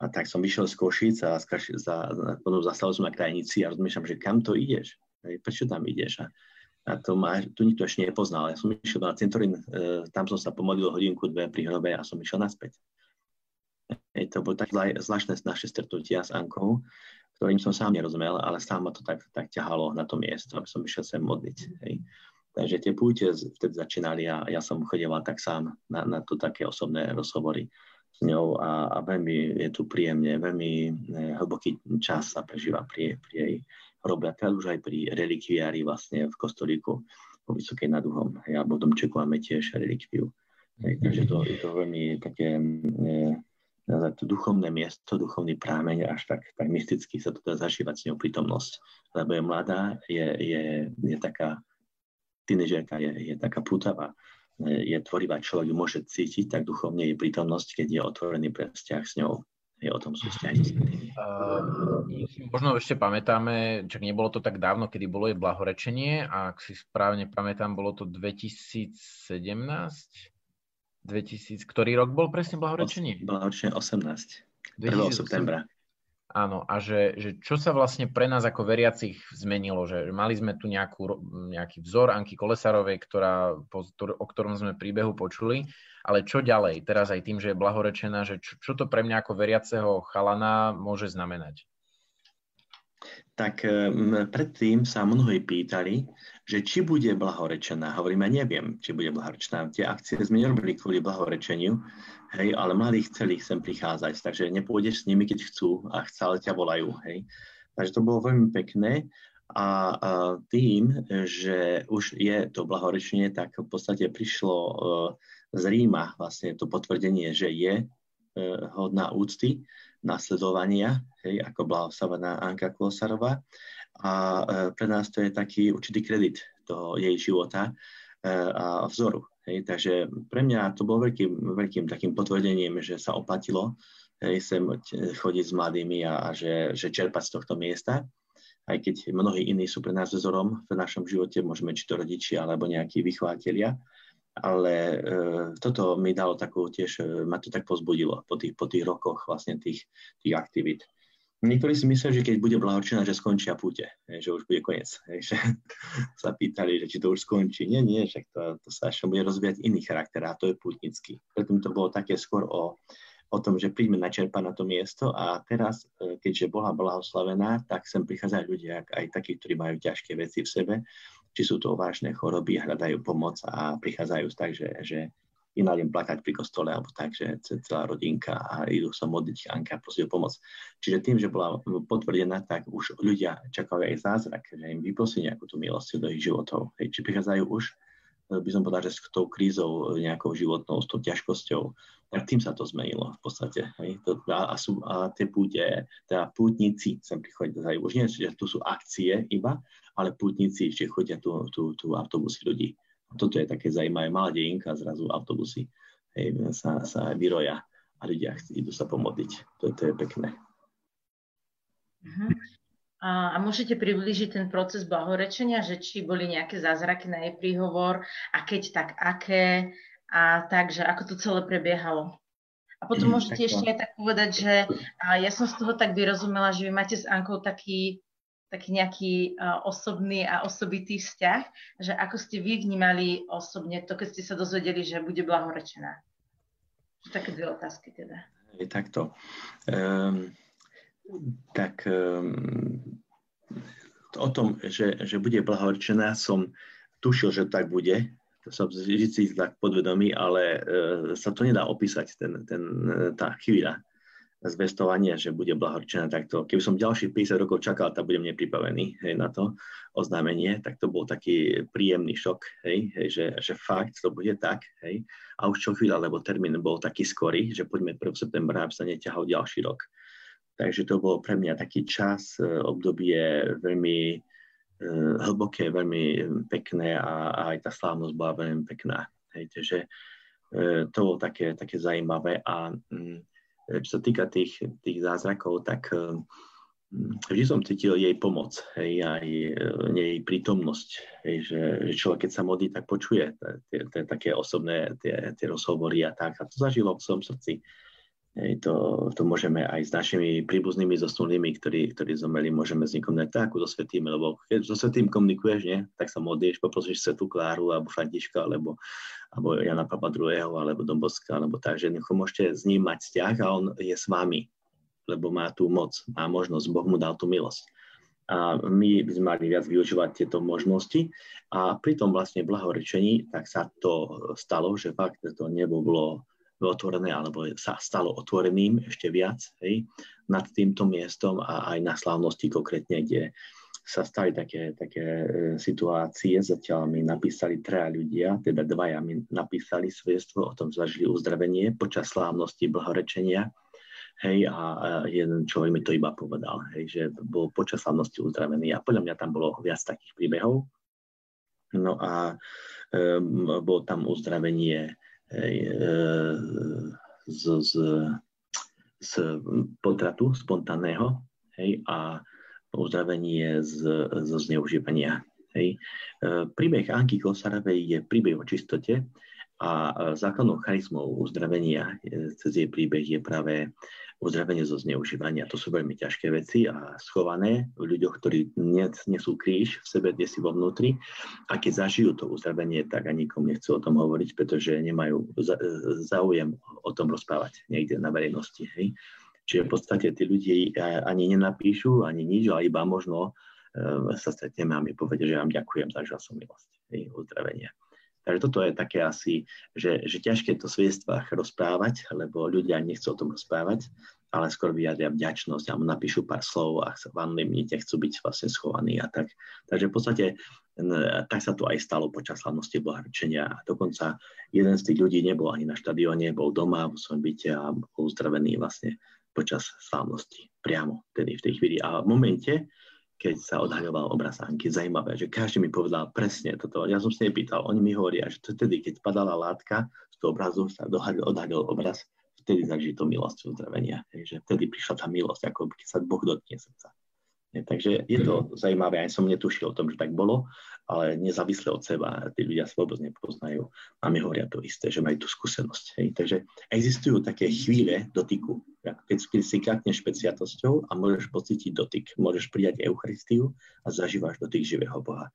S2: A tak som vyšiel z Košic a z Kaši, za, potom zastal som na krajnici a rozmýšľam, že kam to ideš? Hej, prečo tam ideš? A, a to ma, tu nikto ešte nepoznal. Ja som išiel na cintorín, e, tam som sa pomodlil hodinku, dve pri hrobe a som išiel naspäť. Hej, to bolo tak zvláštne naše stretnutia s Ankou, ktorým som sám nerozumel, ale sám ma to tak, tak ťahalo na to miesto, aby som išiel sem modliť. Hej. Takže tie púte vtedy začínali a ja som chodieval tak sám na, na to také osobné rozhovory s ňou a, a veľmi je tu príjemne, veľmi e, hlboký čas sa prežíva pri, pri jej hrobe. A teraz už aj pri relikviári vlastne v kostolíku po Vysokej nad Uhom. Ja v domčeku máme tiež relikviu. Hej, takže to je to veľmi také e, to duchovné miesto, duchovný prámeň, až tak, tak mysticky sa to dá zažívať s ňou prítomnosť. Lebo je mladá, je, je, je taká, tínežerka je, je taká pútavá, je tvorivá, človek ju môže cítiť tak duchovne jej prítomnosť, keď je otvorený pre vzťah s ňou. Je o tom sú vzťahy.
S1: Uh, možno ešte pamätáme, čak nebolo to tak dávno, kedy bolo jej blahorečenie a ak si správne pamätám, bolo to 2017, 2000, ktorý rok bol presne blahorečenie?
S2: Blahorečenie 18. 1. septembra.
S1: Áno, a že, že čo sa vlastne pre nás ako veriacich zmenilo, že mali sme tu nejakú, nejaký vzor Anky Kolesarovej, ktorá, o ktorom sme príbehu počuli, ale čo ďalej, teraz aj tým, že je blahorečená, že čo, čo to pre mňa ako veriaceho chalana môže znamenať?
S2: Tak um, predtým sa mnohí pýtali, že či bude blahorečená. Hovorím, ja neviem, či bude blahorečená. Tie akcie sme nerobili kvôli blahorečeniu, hej, ale mladí chceli sem prichádzať, takže nepôjdeš s nimi, keď chcú a ale ťa volajú. Hej. Takže to bolo veľmi pekné a, a tým, že už je to blahorečenie, tak v podstate prišlo uh, z Ríma vlastne to potvrdenie, že je uh, hodná úcty, nasledovania, hej, ako blahoslavená Anka Klosarová a e, pre nás to je taký určitý kredit toho jej života e, a vzoru. Hej. Takže pre mňa to bolo veľkým, veľkým takým potvrdením, že sa oplatilo hej, sem chodiť s mladými a, a že, že čerpať z tohto miesta. Aj keď mnohí iní sú pre nás vzorom v našom živote, môžeme či to rodičia alebo nejakí vychovateľia, ale e, toto mi dalo takú tiež, e, ma to tak pozbudilo po tých, po tých rokoch vlastne tých, tých aktivít. Niektorí si myslia, že keď bude blahočená, že skončia púte, že už bude koniec. Že sa pýtali, že či to už skončí. Nie, nie, že to, to sa ešte bude rozvíjať iný charakter a to je pútnický. Preto to bolo také skôr o, o tom, že príďme načerpať na to miesto a teraz, e, keďže bola blahoslavená, tak sem prichádzajú ľudia, aj takí, ktorí majú ťažké veci v sebe, či sú to vážne choroby, hľadajú pomoc a prichádzajú tak, že, že nenájdem plakať pri kostole alebo tak, že celá rodinka a idú sa modliť Anka prosiť o pomoc. Čiže tým, že bola potvrdená, tak už ľudia čakajú aj zázrak, že im vyprosí nejakú tú milosť do ich životov. Hej, či prichádzajú už, by som povedal, že s tou krízou nejakou životnou, s tou ťažkosťou, tak tým sa to zmenilo v podstate. Hej. A, sú, a tie púte, teda pútnici sem prichádzajú. Už nie, že tu sú akcie iba, ale pútnici, že chodia tu, tu, tu autobusy ľudí toto je také zaujímavé, malá dejinka, zrazu autobusy hej, sa, sa vyroja a ľudia idú sa pomodliť. To, to je pekné.
S3: Uh-huh. A, môžete priblížiť ten proces blahorečenia, že či boli nejaké zázraky na jej príhovor a keď tak aké a tak, že ako to celé prebiehalo. A potom mm, môžete ešte aj tak povedať, že a ja som z toho tak vyrozumela, že vy máte s Ankou taký taký nejaký uh, osobný a osobitý vzťah, že ako ste vy vnímali osobne to, keď ste sa dozvedeli, že bude blahorečená. Také dve otázky teda.
S2: Je takto. Um, tak um, o tom, že, že bude blahorečená, som tušil, že tak bude. To som vždy tak podvedomý, ale uh, sa to nedá opísať, ten, ten, tá chvíľa zvestovanie, že bude blahorčená takto. Keby som ďalších 50 rokov čakal, tak budem nepripravený hej, na to oznámenie, tak to bol taký príjemný šok, hej, hej, že, že fakt to bude tak. Hej. A už čo chvíľa, lebo termín bol taký skorý, že poďme 1. septembra, aby sa neťahal ďalší rok. Takže to bolo pre mňa taký čas, e, obdobie veľmi e, hlboké, veľmi pekné a, a aj tá slávnosť bola veľmi pekná. Hej, takže e, to bolo také, také zaujímavé a čo sa týka tých, tých zázrakov, tak vždy som cítil jej pomoc, hej, aj jej prítomnosť, hej, že, že človek, keď sa modlí, tak počuje tie, tie také osobné tie, tie rozhovory a tak. A to zažilo v svojom srdci. To, to môžeme aj s našimi príbuznými zosnulými, ktorí, ktorí zomreli, môžeme s nikom tak, ako so svetým, lebo keď so svetým komunikuješ, nie, tak sa modlíš, poprosíš svetú Kláru, alebo Františka, alebo, alebo Jana Papa II, alebo Domboska, alebo tak, že môžete s ním mať vzťah a on je s vami, lebo má tú moc, má možnosť, Boh mu dal tú milosť. A my by sme mali viac využívať tieto možnosti a pri tom vlastne blahorečení, tak sa to stalo, že fakt to nebo bolo otvorené, alebo sa stalo otvoreným ešte viac hej, nad týmto miestom a aj na slávnosti konkrétne, kde sa stali také, také e, situácie. Zatiaľ mi napísali traja ľudia, teda dvaja mi napísali svedstvo o tom, zažili uzdravenie počas slávnosti blahorečenia. Hej, a jeden človek mi to iba povedal, hej, že bol počas slávnosti uzdravený a podľa mňa tam bolo viac takých príbehov. No a um, bolo tam uzdravenie hej, e, z, z, z potratu spontánneho hej, a uzdravenie z, zo zneužívania. Hej. E, príbeh Anky Kosarovej je príbeh o čistote a základnou charizmou uzdravenia cez jej príbeh je práve uzdravenie zo zneužívania. To sú veľmi ťažké veci a schované v ľuďoch, ktorí nesú kríž v sebe, kde si vo vnútri. A keď zažijú to uzdravenie, tak ani nikomu nechcú o tom hovoriť, pretože nemajú záujem o tom rozprávať niekde na verejnosti. Hej. Čiže v podstate tí ľudia ani nenapíšu, ani nič, ale iba možno e, sa stretneme a mi povedia, že vám ďakujem, zažil som milosť, uzdravenie. Takže toto je také asi, že, že ťažké to v sviestvách rozprávať, lebo ľudia nechcú o tom rozprávať, ale skôr vyjadria vďačnosť alebo napíšu pár slov a v anonimnite chcú byť vlastne schovaní a tak. Takže v podstate tak sa to aj stalo počas slavnosti Boharčenia. Dokonca jeden z tých ľudí nebol ani na štadióne, bol doma vo svojom byte a bol uzdravený vlastne počas slávnosti priamo tedy v tej chvíli. A v momente, keď sa odhaľoval obraz Anky. Zajímavé, že každý mi povedal presne toto. Ja som si nepýtal, oni mi hovoria, že vtedy, keď padala látka z toho obrazu, sa odhaľol obraz, vtedy zaží to milosť uzdravenia. Že vtedy prišla tá milosť, ako keď sa Boh dotkne srdca. Takže je to mhm. zaujímavé, aj som netušil o tom, že tak bolo, ale nezávisle od seba, tí ľudia sa vôbec nepoznajú a mi hovoria to isté, že majú tú skúsenosť. Hej. Takže existujú také chvíle dotyku, keď, keď si kakneš špeciatosťou a môžeš pocítiť dotyk, môžeš prijať Eucharistiu a zažívaš dotyk živého Boha.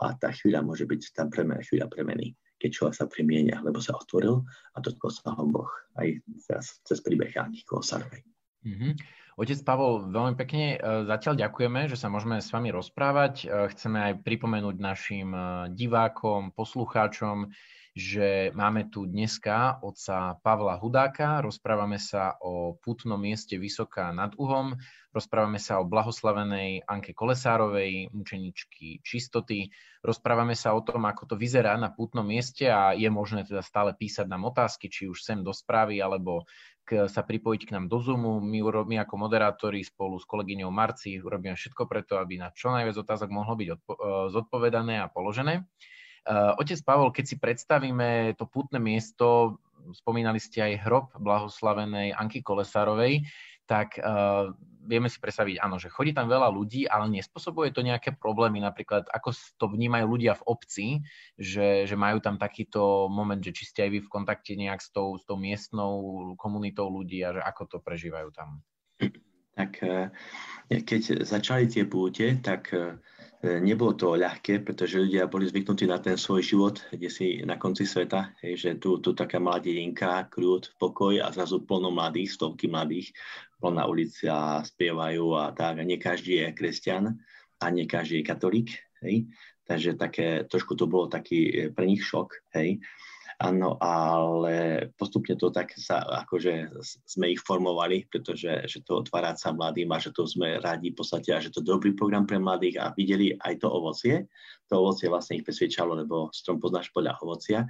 S2: A tá chvíľa môže byť tam premena, chvíľa premeny, keď človek sa premienia, lebo sa otvoril a dotkol sa ho Boh aj cez, cez príbeh Anky Kosarovej.
S1: Mm-hmm. Otec Pavol, veľmi pekne e, zatiaľ ďakujeme, že sa môžeme s vami rozprávať. E, chceme aj pripomenúť našim e, divákom, poslucháčom, že máme tu dneska otca Pavla Hudáka, rozprávame sa o putnom mieste Vysoká nad Uhom, rozprávame sa o blahoslavenej Anke Kolesárovej, mučeničky čistoty, rozprávame sa o tom, ako to vyzerá na putnom mieste a je možné teda stále písať nám otázky, či už sem do správy, alebo k, sa pripojiť k nám do Zoomu. My, my ako moderátori spolu s kolegyňou Marci urobíme všetko preto, aby na čo najviac otázok mohlo byť odpo- e, zodpovedané a položené. Uh, otec Pavol, keď si predstavíme to putné miesto, spomínali ste aj hrob blahoslavenej Anky Kolesárovej, tak uh, vieme si predstaviť, áno, že chodí tam veľa ľudí, ale nespôsobuje to nejaké problémy, napríklad ako to vnímajú ľudia v obci, že, že majú tam takýto moment, že či ste aj vy v kontakte nejak s tou, s tou miestnou komunitou ľudí a že ako to prežívajú tam?
S2: Tak eh, keď začali tie púte, tak eh, nebolo to ľahké, pretože ľudia boli zvyknutí na ten svoj život, kde si na konci sveta, že tu, tu taká mladinka, kľud, pokoj a zrazu plno mladých, stovky mladých, plná ulica, spievajú a tak. A nie každý je kresťan a nie každý je katolík. Hej. Takže také, trošku to bolo taký e, pre nich šok. Hej. Áno, ale postupne to tak sa, akože sme ich formovali, pretože že to otvára sa mladým a že to sme radi v podstate a že to je dobrý program pre mladých a videli aj to ovocie. To ovocie vlastne ich presvedčalo, lebo strom poznáš podľa ovocia.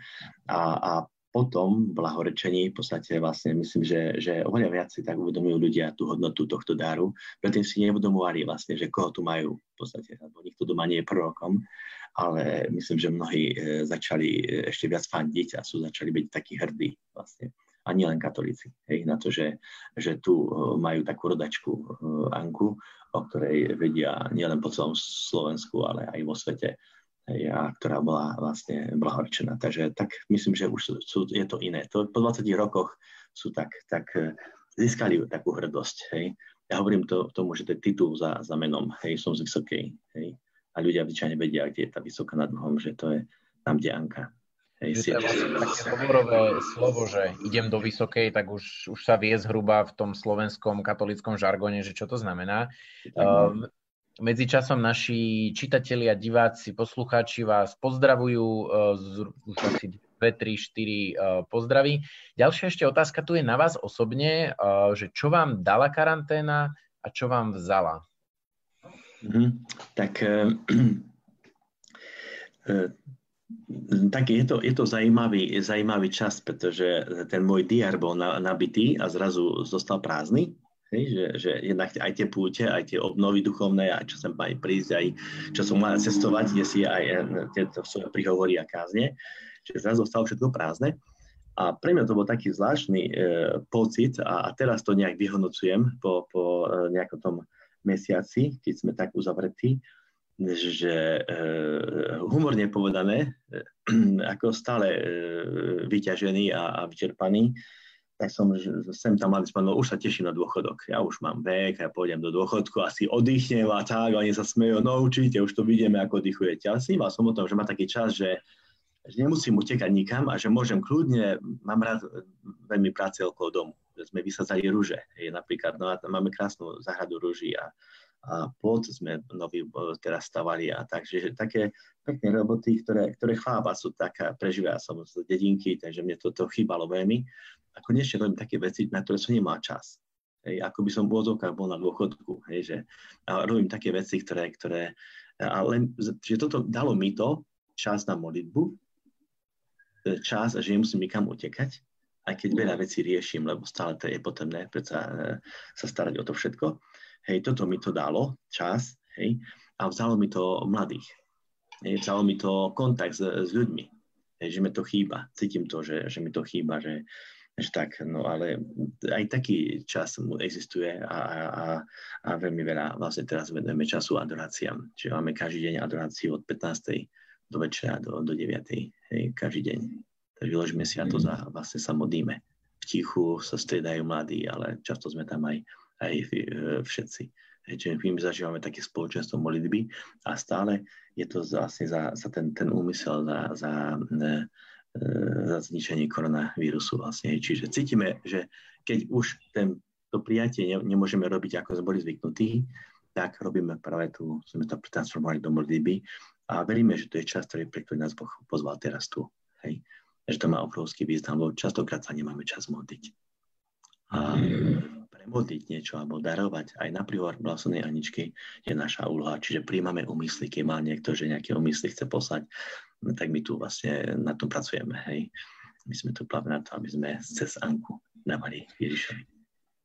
S2: A, a potom blahorečení v podstate vlastne myslím, že, že oveľa viac si tak uvedomujú ľudia tú hodnotu tohto dáru. Predtým si neuvedomovali vlastne, že koho tu majú v podstate, lebo nikto doma nie je prorokom, ale myslím, že mnohí e, začali e, ešte viac fandiť a sú začali byť takí hrdí vlastne. A nielen katolíci, hej, na to, že, že tu e, majú takú rodačku Anku, o ktorej vedia nielen po celom Slovensku, ale aj vo svete a ktorá bola vlastne blahorčená. Takže tak myslím, že už sú, je to iné. To, po 20 rokoch sú tak, tak e, získali takú hrdosť. Hej. Ja hovorím to, tomu, že to je titul za, za menom. Hej, som z Vysokej. Hej. A ľudia obyčajne vedia, kde je tá Vysoká nad Bohom, že to je tam, kde Anka.
S1: Hej, je vlastne také hovorové slovo, že idem do Vysokej, tak už, už sa vie zhruba v tom slovenskom katolickom žargone, že čo to znamená. Um, Medzičasom naši čitatelia, diváci, poslucháči vás pozdravujú e, z už asi 2, 3, 4 pozdraví. Ďalšia ešte otázka tu je na vás osobne, e, že čo vám dala karanténa a čo vám vzala?
S2: Mm-hmm. Tak, uh, tak je to, je to zajímavý, zajímavý čas, pretože ten môj diar bol nabitý a zrazu zostal prázdny. Že, že jednak aj tie púte, aj tie obnovy duchovné, aj čo sem aj prísť, aj čo som mal cestovať, kde si aj eh, tieto svoje prihovory a kázne, že zrazu zostalo všetko prázdne. A pre mňa to bol taký zvláštny e, pocit a, a teraz to nejak vyhodnocujem po, po e, nejakom tom mesiaci, keď sme tak uzavretí, že e, humorne povedané, e, ako stále e, vyťažený a, a vyčerpaný, tak som sem tam mali spomenul, už sa teším na dôchodok. Ja už mám vek, ja pôjdem do dôchodku, asi oddychnem a tak, oni sa smejú, no určite, už to vidíme, ako oddychujete. Ale sníval som o tom, že má taký čas, že, že nemusím utekať nikam a že môžem kľudne, mám rád veľmi práce okolo domu. Že sme vysadzali rúže, napríklad, no a máme krásnu záhradu rúží a, a plot sme nový teraz stavali a tak, že také pekné roboty, ktoré, ktoré chvába sú taká, prežíva som z dedinky, takže mne to, chýbalo veľmi a konečne robím také veci, na ktoré som nemal čas. Hej, ako by som v úvodzovkách bol na dôchodku. Hej, že, a robím také veci, ktoré, ktoré a len, že toto dalo mi to čas na modlitbu, e, čas, že nemusím nikam utekať, aj keď veľa vecí riešim, lebo stále to je potrebné e, sa starať o to všetko. Hej, toto mi to dalo, čas, hej, a vzalo mi to mladých. Hej, vzalo mi to kontakt s, s ľuďmi, hej, že mi to chýba. Cítim to, že, že mi to chýba, že, že tak, no ale aj taký čas mu existuje a, a, a veľmi veľa vlastne teraz venujeme času adoráciám. Čiže máme každý deň adoráciu od 15. do večera do, do 9. Hej, každý deň. Takže vyložíme si a to mm. za, vlastne sa modlíme. V tichu sa striedajú mladí, ale často sme tam aj, aj e, všetci. Čiže my zažívame také spoločenstvo modlitby a stále je to vlastne za, za ten, ten úmysel, za, za ne, za zničenie koronavírusu vlastne. Čiže cítime, že keď už ten, to prijatie ne, nemôžeme robiť, ako sme boli zvyknutí, tak robíme práve tu, sme to transformovali do modlitby a veríme, že to je čas, ktorý, pre ktorý nás Boh pozval teraz tu. Hej. Že to má obrovský význam, lebo častokrát sa nemáme čas modliť. A premodliť niečo alebo darovať aj na príhovor Blahoslanej Aničky je naša úloha. Čiže príjmame úmysly, keď má niekto, že nejaké úmysly chce poslať, No tak my tu vlastne na tom pracujeme. Hej. My sme tu práve na to, aby sme cez Anku dávali Ježišovi.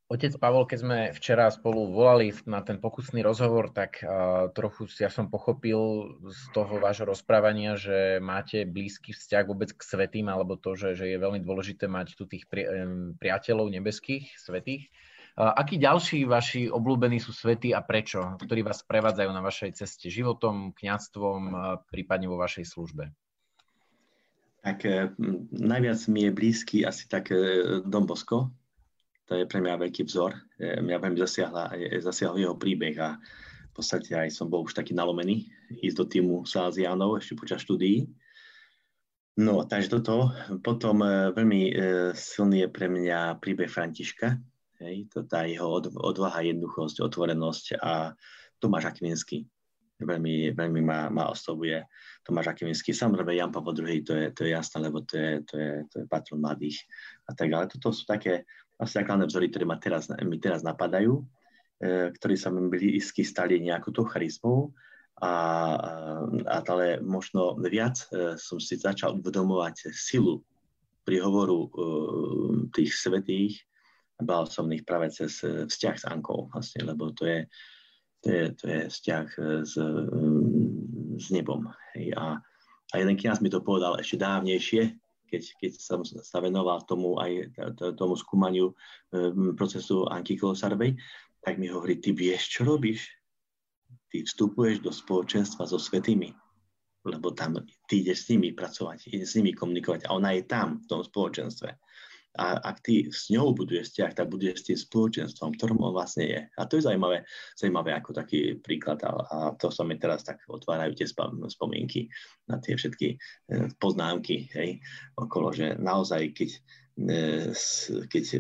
S1: Otec Pavol, keď sme včera spolu volali na ten pokusný rozhovor, tak uh, trochu ja som pochopil z toho vášho rozprávania, že máte blízky vzťah vôbec k svetým, alebo to, že, že je veľmi dôležité mať tu tých pri, um, priateľov nebeských, svetých. Akí ďalší vaši obľúbení sú svety a prečo, ktorí vás prevádzajú na vašej ceste životom, kňazstvom, prípadne vo vašej službe?
S2: Tak najviac mi je blízky asi tak Dom Bosko, to je pre mňa veľký vzor. E, mňa veľmi zasiahla, zasiahol jeho príbeh a v podstate aj som bol už taký nalomený ísť do týmu Salesianov ešte počas štúdií. No, takže toto. Potom veľmi silný je pre mňa príbeh Františka. Hej, to tá jeho odvaha, jednoduchosť, otvorenosť a Tomáš Akvinský. veľmi, veľmi ma, ma oslovuje Tomáš Akiminsky. Samozrejme, Jan Pavel II, to je, to je jasné, lebo to je, to je, to je patron mladých a tak ďalej. Toto sú také asi základné vzory, ktoré ma teraz, mi teraz napadajú, e, ktorí sa mi blízky stali nejakou tou charizmou, a, a, ale možno viac e, som si začal uvedomovať silu príhovoru e, tých svetých balsomných práve cez vzťah s Ankou vlastne, lebo to je, to je, to je vzťah s, s nebom. Hej. A, a jeden kniaz mi to povedal ešte dávnejšie, keď, keď som sa venoval tomu aj tomu skúmaniu procesu Anky Kolosarovej, tak mi hovorí, ty vieš, čo robíš? Ty vstupuješ do spoločenstva so svetými, lebo tam ty ideš s nimi pracovať, ideš s nimi komunikovať a ona je tam v tom spoločenstve. A ak ty s ňou buduješ vzťah, tak buduješ s tým spoločenstvom, ktorom on vlastne je. A to je zaujímavé, zaujímavé ako taký príklad. A, a to sa mi teraz tak otvárajú tie spomienky na tie všetky e, poznámky hej, okolo, že naozaj, keď, e, keď e,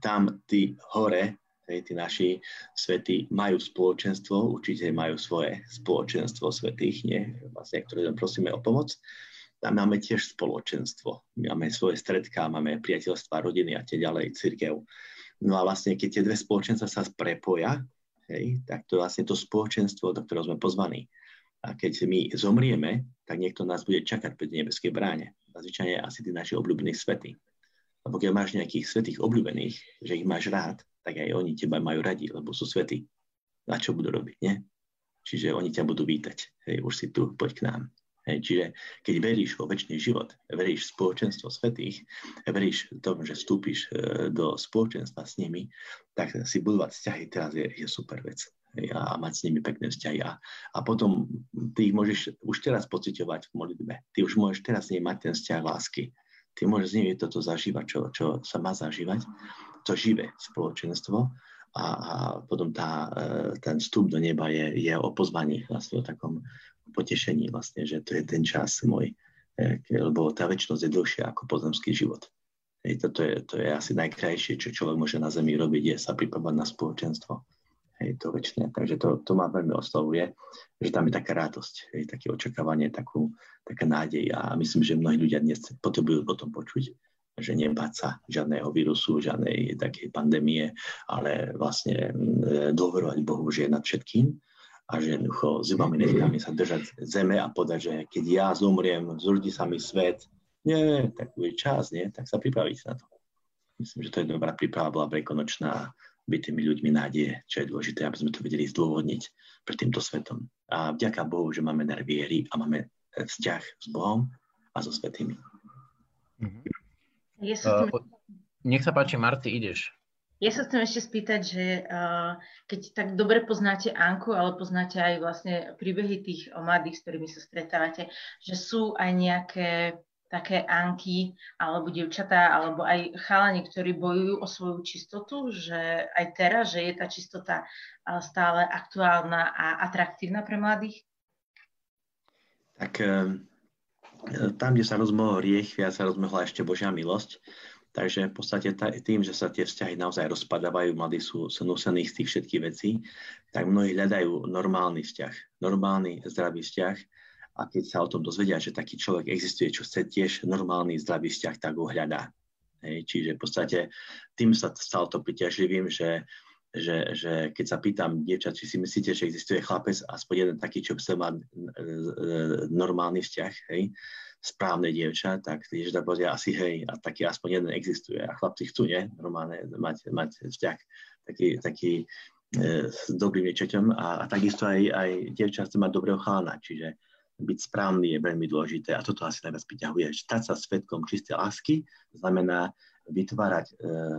S2: tam tí hore, hej, tí naši svety majú spoločenstvo, určite majú svoje spoločenstvo svetých, nie, vlastne, ktoré prosíme o pomoc, tam máme tiež spoločenstvo. Máme svoje stredká, máme priateľstva, rodiny a tie ďalej, církev. No a vlastne, keď tie dve spoločenstva sa prepoja, hej, tak to je vlastne to spoločenstvo, do ktorého sme pozvaní. A keď my zomrieme, tak niekto nás bude čakať pri nebeskej bráne. A zvyčajne asi tí naši obľúbení svety. A pokiaľ máš nejakých svetých obľúbených, že ich máš rád, tak aj oni teba majú radi, lebo sú svetí. A čo budú robiť, nie? Čiže oni ťa budú vítať. Hej, už si tu, poď k nám. Hej, čiže keď veríš vo väčší život, veríš v spoločenstvo svetých, veríš tomu, že vstúpiš e, do spoločenstva s nimi, tak si budovať vzťahy teraz je, je super vec. A mať s nimi pekné vzťahy. A, a potom ty ich môžeš už teraz pociťovať v modlitbe. Ty už môžeš teraz s nimi mať ten vzťah lásky. Ty môžeš s nimi toto zažívať, čo, čo sa má zažívať, to živé spoločenstvo a, a potom tá, e, ten vstup do neba je, je o pozvaní vlastne o takom potešení vlastne, že to je ten čas môj, e, lebo tá väčšnosť je dlhšia ako pozemský život. Hej, toto je, to je asi najkrajšie, čo človek môže na Zemi robiť, je sa pripravať na spoločenstvo. Hej, to väčšie. Takže to, to ma veľmi oslovuje, že tam je taká radosť, hej, také očakávanie, takú, taká nádej a myslím, že mnohí ľudia dnes potrebujú potom počuť, že nebáť sa žiadneho vírusu, žiadnej takej pandémie, ale vlastne e, dôverovať Bohu, že je nad všetkým a že jednoducho zubami nechtami sa držať zeme a povedať, že keď ja zomriem, zrudí sa mi svet, nie, tak bude čas, nie, tak sa pripraviť na to. Myslím, že to je dobrá príprava, bola veľkonočná, byť tými ľuďmi nádej, čo je dôležité, aby sme to vedeli zdôvodniť pred týmto svetom. A vďaka Bohu, že máme dar viery a máme vzťah s Bohom a so svetými.
S1: Mm-hmm. Uh, nech sa páči, Marty, ideš.
S3: Ja sa chcem ešte spýtať, že uh, keď tak dobre poznáte Anku, ale poznáte aj vlastne príbehy tých mladých, s ktorými sa stretávate, že sú aj nejaké také Anky alebo devčatá, alebo aj chalani, ktorí bojujú o svoju čistotu, že aj teraz, že je tá čistota stále aktuálna a atraktívna pre mladých?
S2: Tak tam, kde sa rozmohol riech, viac sa rozmohla ešte Božia milosť. Takže v podstate tým, že sa tie vzťahy naozaj rozpadávajú, mladí sú, sú nusení z tých všetkých vecí, tak mnohí hľadajú normálny vzťah, normálny zdravý vzťah a keď sa o tom dozvedia, že taký človek existuje, čo chce tiež normálny zdravý vzťah, tak ho hľadá. Hej, čiže v podstate tým sa stalo to priťažlivým, že, že, že keď sa pýtam dievčat, či si myslíte, že existuje chlapec aspoň jeden taký, čo chce mať e, e, normálny vzťah, hej, správne dievča, tak tie žena povedia asi hej, a taký aspoň jeden existuje. A chlapci chcú, nie? Normálne mať, mať vzťah taký, taký e, s dobrým niečoťom a, a takisto aj, aj dievča chce mať dobrého chalana, čiže byť správny je veľmi dôležité a toto asi najviac priťahuje. Stať sa svetkom čistej lásky znamená vytvárať e,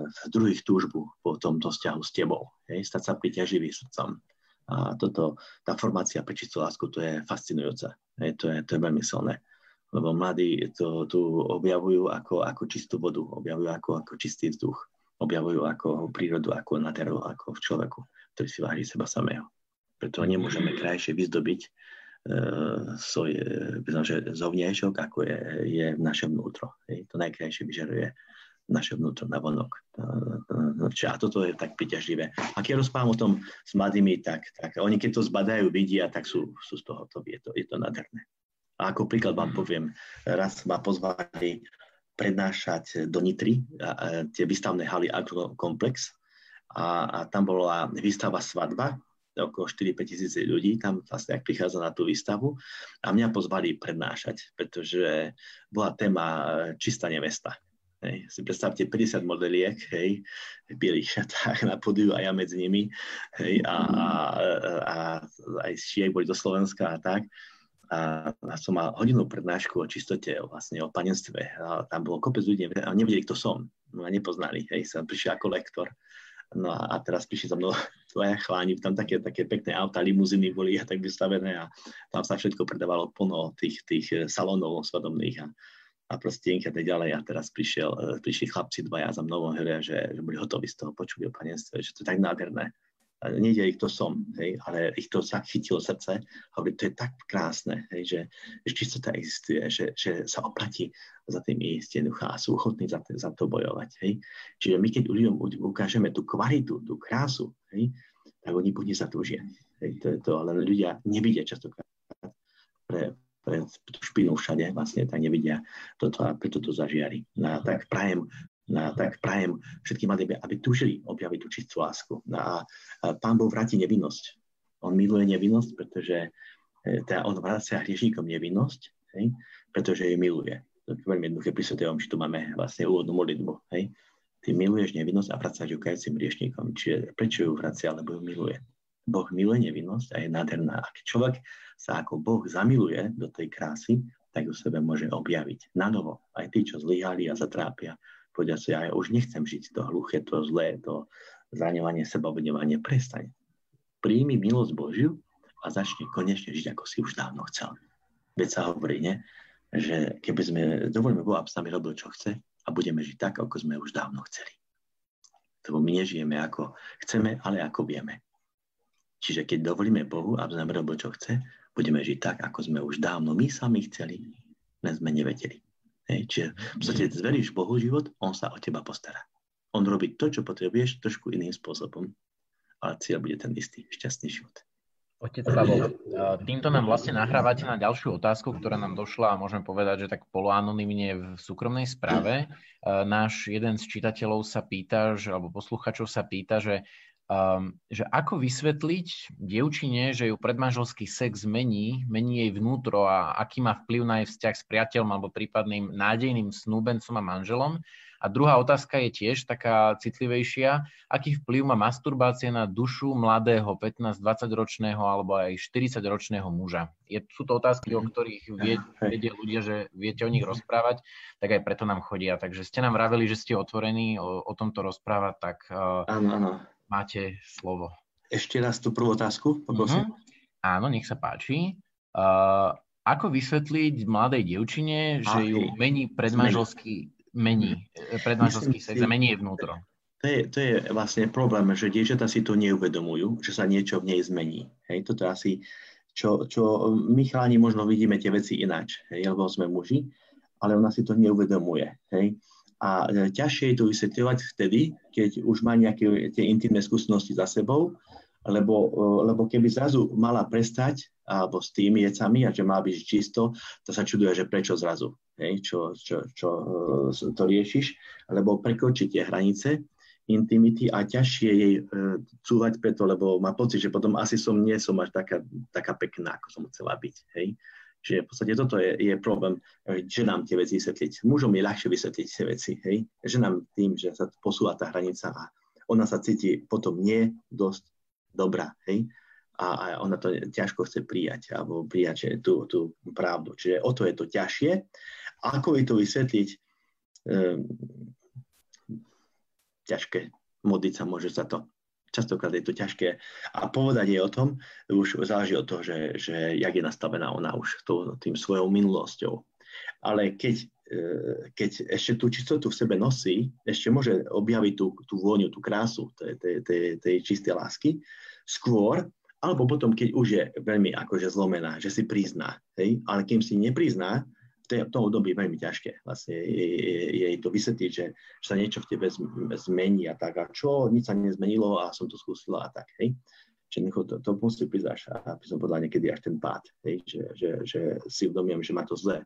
S2: v druhých túžbu po tomto vzťahu s tebou. Hej? Stať sa priťaživý srdcom. A toto, tá formácia pre čistú lásku, to je fascinujúce. Hej? To, je, to je veľmi silné lebo mladí to tu objavujú ako, ako čistú vodu, objavujú ako, ako čistý vzduch, objavujú ako prírodu, ako nádheru, ako v človeku, ktorý si váži seba samého. Preto nemôžeme krajšie vyzdobiť uh, svoj uh, že zovňajšok, ako je, je v vnútro. Hej. To najkrajšie vyžaruje naše vnútro na vonok. A toto je tak priťažlivé. A keď rozprávam o tom s mladými, tak, tak oni keď to zbadajú, vidia, tak sú, sú z toho, to, je, to, je to nádherné. A ako príklad vám poviem, raz ma pozvali prednášať do Nitry, a, a, tie výstavné haly Agrokomplex a, a tam bola výstava svadba, okolo 4-5 tisíc ľudí tam vlastne, ak prichádza na tú výstavu a mňa pozvali prednášať, pretože bola téma čistá nevesta. Hej. Si predstavte 50 modeliek, hej, v bielých šatách na podiu a ja medzi nimi, hej, a, a, a, aj šiek boli do Slovenska a tak. A, a som mal hodinu prednášku o čistote, vlastne o panenstve. A tam bolo kopec ľudí a nevedeli, kto som. Ma nepoznali, hej, som prišiel ako lektor. No a, a teraz prišli za mnou tvoje chláni, tam také, také pekné auta, limuziny boli a tak vystavené a tam sa všetko predávalo plno tých, tých salónov svadobných a, a prostienky a ďalej. A teraz prišiel, e, prišli chlapci dvaja za mnou a hovoria, že, že boli hotoví z toho počuť o panenstve, že to je tak nádherné. Nejde ich to som, hej, ale ich to tak chytilo srdce. Hovorí, to je tak krásne, hej, že, že čistota existuje, že, že sa oplatí za tým ísť jednoducho a sú ochotní za, za to bojovať. Hej. Čiže my keď ľuďom ukážeme tú kvalitu, tú krásu, hej, tak oni po nej zatúžia. Hej, to je to, ale ľudia nevidia častokrát pre, pre tú špinu všade, vlastne tak nevidia toto a preto to zažiari. No, tak prajem No, tak prajem všetkým mladým, aby tužili objaviť tú čistú lásku. No, a, a pán Boh vráti nevinnosť. On miluje nevinnosť, pretože e, teda on vracia hriešníkom nevinnosť, hej, pretože ju miluje. To je veľmi jednoduché pri Svetej Omši, tu máme vlastne úvodnú modlitbu. Hej. Ty miluješ nevinnosť a vracáš ju kajúcim hriešníkom. Čiže prečo ju vracia, lebo ju miluje. Boh miluje nevinnosť a je nádherná. Ak človek sa ako Boh zamiluje do tej krásy, tak ju sebe môže objaviť na novo. Aj tí, čo zlyhali a zatrápia, povedia si, ja už nechcem žiť to hluché, to zlé, to zraňovanie, sebaobdňovanie, prestaň. Príjmi milosť Božiu a začne konečne žiť, ako si už dávno chcel. Veď sa hovorí, ne? že keby sme dovolíme Boha, aby s nami robil, čo chce a budeme žiť tak, ako sme už dávno chceli. Lebo my nežijeme ako chceme, ale ako vieme. Čiže keď dovolíme Bohu, aby sme robil, čo chce, budeme žiť tak, ako sme už dávno my sami chceli, len sme nevedeli. Hej, čiže v podstate zveríš Bohu život, On sa o teba postará. On robí to, čo potrebuješ, trošku iným spôsobom, ale cieľ bude ten istý, šťastný život.
S1: Otec Pavol, týmto nám vlastne nahrávate na ďalšiu otázku, ktorá nám došla a môžem povedať, že tak poloanonymne v súkromnej správe. Náš jeden z čitateľov sa pýta, že, alebo posluchačov sa pýta, že um, že ako vysvetliť dievčine, že ju predmanželský sex mení, mení jej vnútro a aký má vplyv na jej vzťah s priateľom alebo prípadným nádejným snúbencom a manželom. A druhá otázka je tiež taká citlivejšia. Aký vplyv má masturbácia na dušu mladého 15-20 ročného alebo aj 40 ročného muža? Je, sú to otázky, o ktorých vie, vedia ľudia, že viete o nich rozprávať, tak aj preto nám chodia. Takže ste nám vraveli, že ste otvorení o, o tomto rozprávať, tak
S2: áno, áno
S1: máte slovo.
S2: Ešte raz tú prvú otázku, poprosím. Uh-huh.
S1: Áno, nech sa páči. Uh, ako vysvetliť mladej dievčine, že ju mení predmanželský, mení, eh, predmanželský sex a mení je vnútro?
S2: To je, to je vlastne problém, že dievčatá si to neuvedomujú, že sa niečo v nej zmení. Hej, toto asi, čo, čo my chláni možno vidíme tie veci ináč, hej, lebo sme muži, ale ona si to neuvedomuje. Hej. A e, ťažšie je to vysvetľovať vtedy, keď už má nejaké tie intimné skúsenosti za sebou, lebo, e, lebo keby zrazu mala prestať alebo s tými vecami a že má byť čisto, to sa čuduje, že prečo zrazu, hej, čo, čo, čo e, to riešiš, lebo prekročí tie hranice intimity a ťažšie jej cúvať preto, lebo má pocit, že potom asi som nie som až taká, taká pekná, ako som chcela byť. Hej. Čiže v podstate toto je, je problém ženám tie veci vysvetliť. Mužom je ľahšie vysvetliť tie veci. Hej? Ženám tým, že sa posúva tá hranica a ona sa cíti potom nie dosť dobrá. Hej? A, a ona to ťažko chce prijať alebo prijať že tú, tú pravdu. Čiže o to je to ťažšie. Ako je to vysvetliť? Ehm, ťažké. Modliť sa môže za to častokrát je to ťažké. A povedať o tom, už záleží od toho, že, že jak je nastavená ona už to, tým svojou minulosťou. Ale keď, e, keď ešte tú čistotu v sebe nosí, ešte môže objaviť tú, tú vôňu, tú krásu tej, tej, tej, tej čistej lásky, skôr, alebo potom, keď už je veľmi akože zlomená, že si prizná. Hej? Ale kým si neprizná, v tom období veľmi ťažké vlastne jej to vysvetliť, že, že sa niečo v tebe zmení a tak a čo, nič sa nezmenilo a som to skúsila a tak, hej. Čiže to, to musí prísť až, aby som povedal niekedy až ten pád, hej, že, že, že si uvedomím, že ma to zle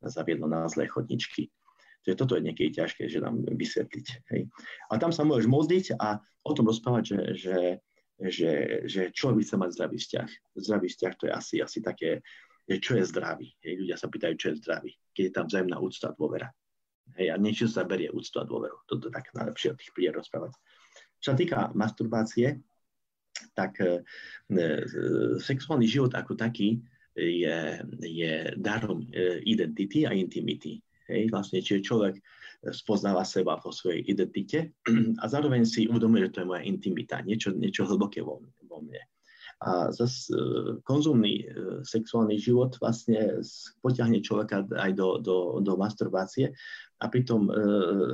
S2: zaviedlo na zlé chodničky. Čiže toto je niekedy ťažké, že nám vysvetliť. Hej. A tam sa môžeš modliť a o tom rozprávať, že, že, že, že človek chce mať zdravý vzťah. Zdravý vzťah to je asi, asi také, že čo je zdravý. Hej. Ľudia sa pýtajú, čo je zdravý. Keď je tam vzájomná úcta a dôvera. Hej, a niečo sa berie úctu a dôveru. Toto je tak najlepšie o tých príde rozprávať. Čo sa týka masturbácie, tak e, e, sexuálny život ako taký je, je darom e, identity a intimity. Hej, vlastne, čiže človek spoznáva seba vo svojej identite a zároveň si uvedomuje, že to je moja intimita, niečo, niečo hlboké vo, vo mne. A zase konzumný sexuálny život vlastne potiahne človeka aj do, do, do masturbácie a pritom e,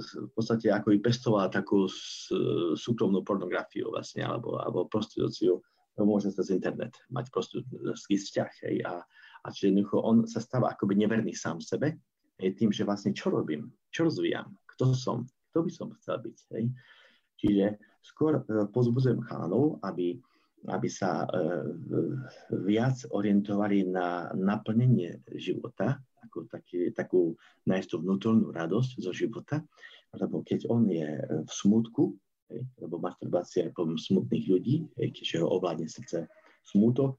S2: v podstate ako by pestovala takú súkromnú pornografiu vlastne, alebo, alebo prostitúciu, môže cez internet mať prostitúcický vzťah. Hej, a, a čiže jednoducho on sa stáva akoby neverný sám sebe, hej, tým, že vlastne čo robím, čo rozvíjam, kto som, kto by som chcel byť. Hej. Čiže skôr e, pozbudzujem chánov, aby, aby sa e, viac orientovali na naplnenie života, ako taký, takú nájsť tú vnútornú radosť zo života, lebo keď on je v smutku, lebo masturbácia je poviem smutných ľudí, keďže ho ovládne srdce smutok,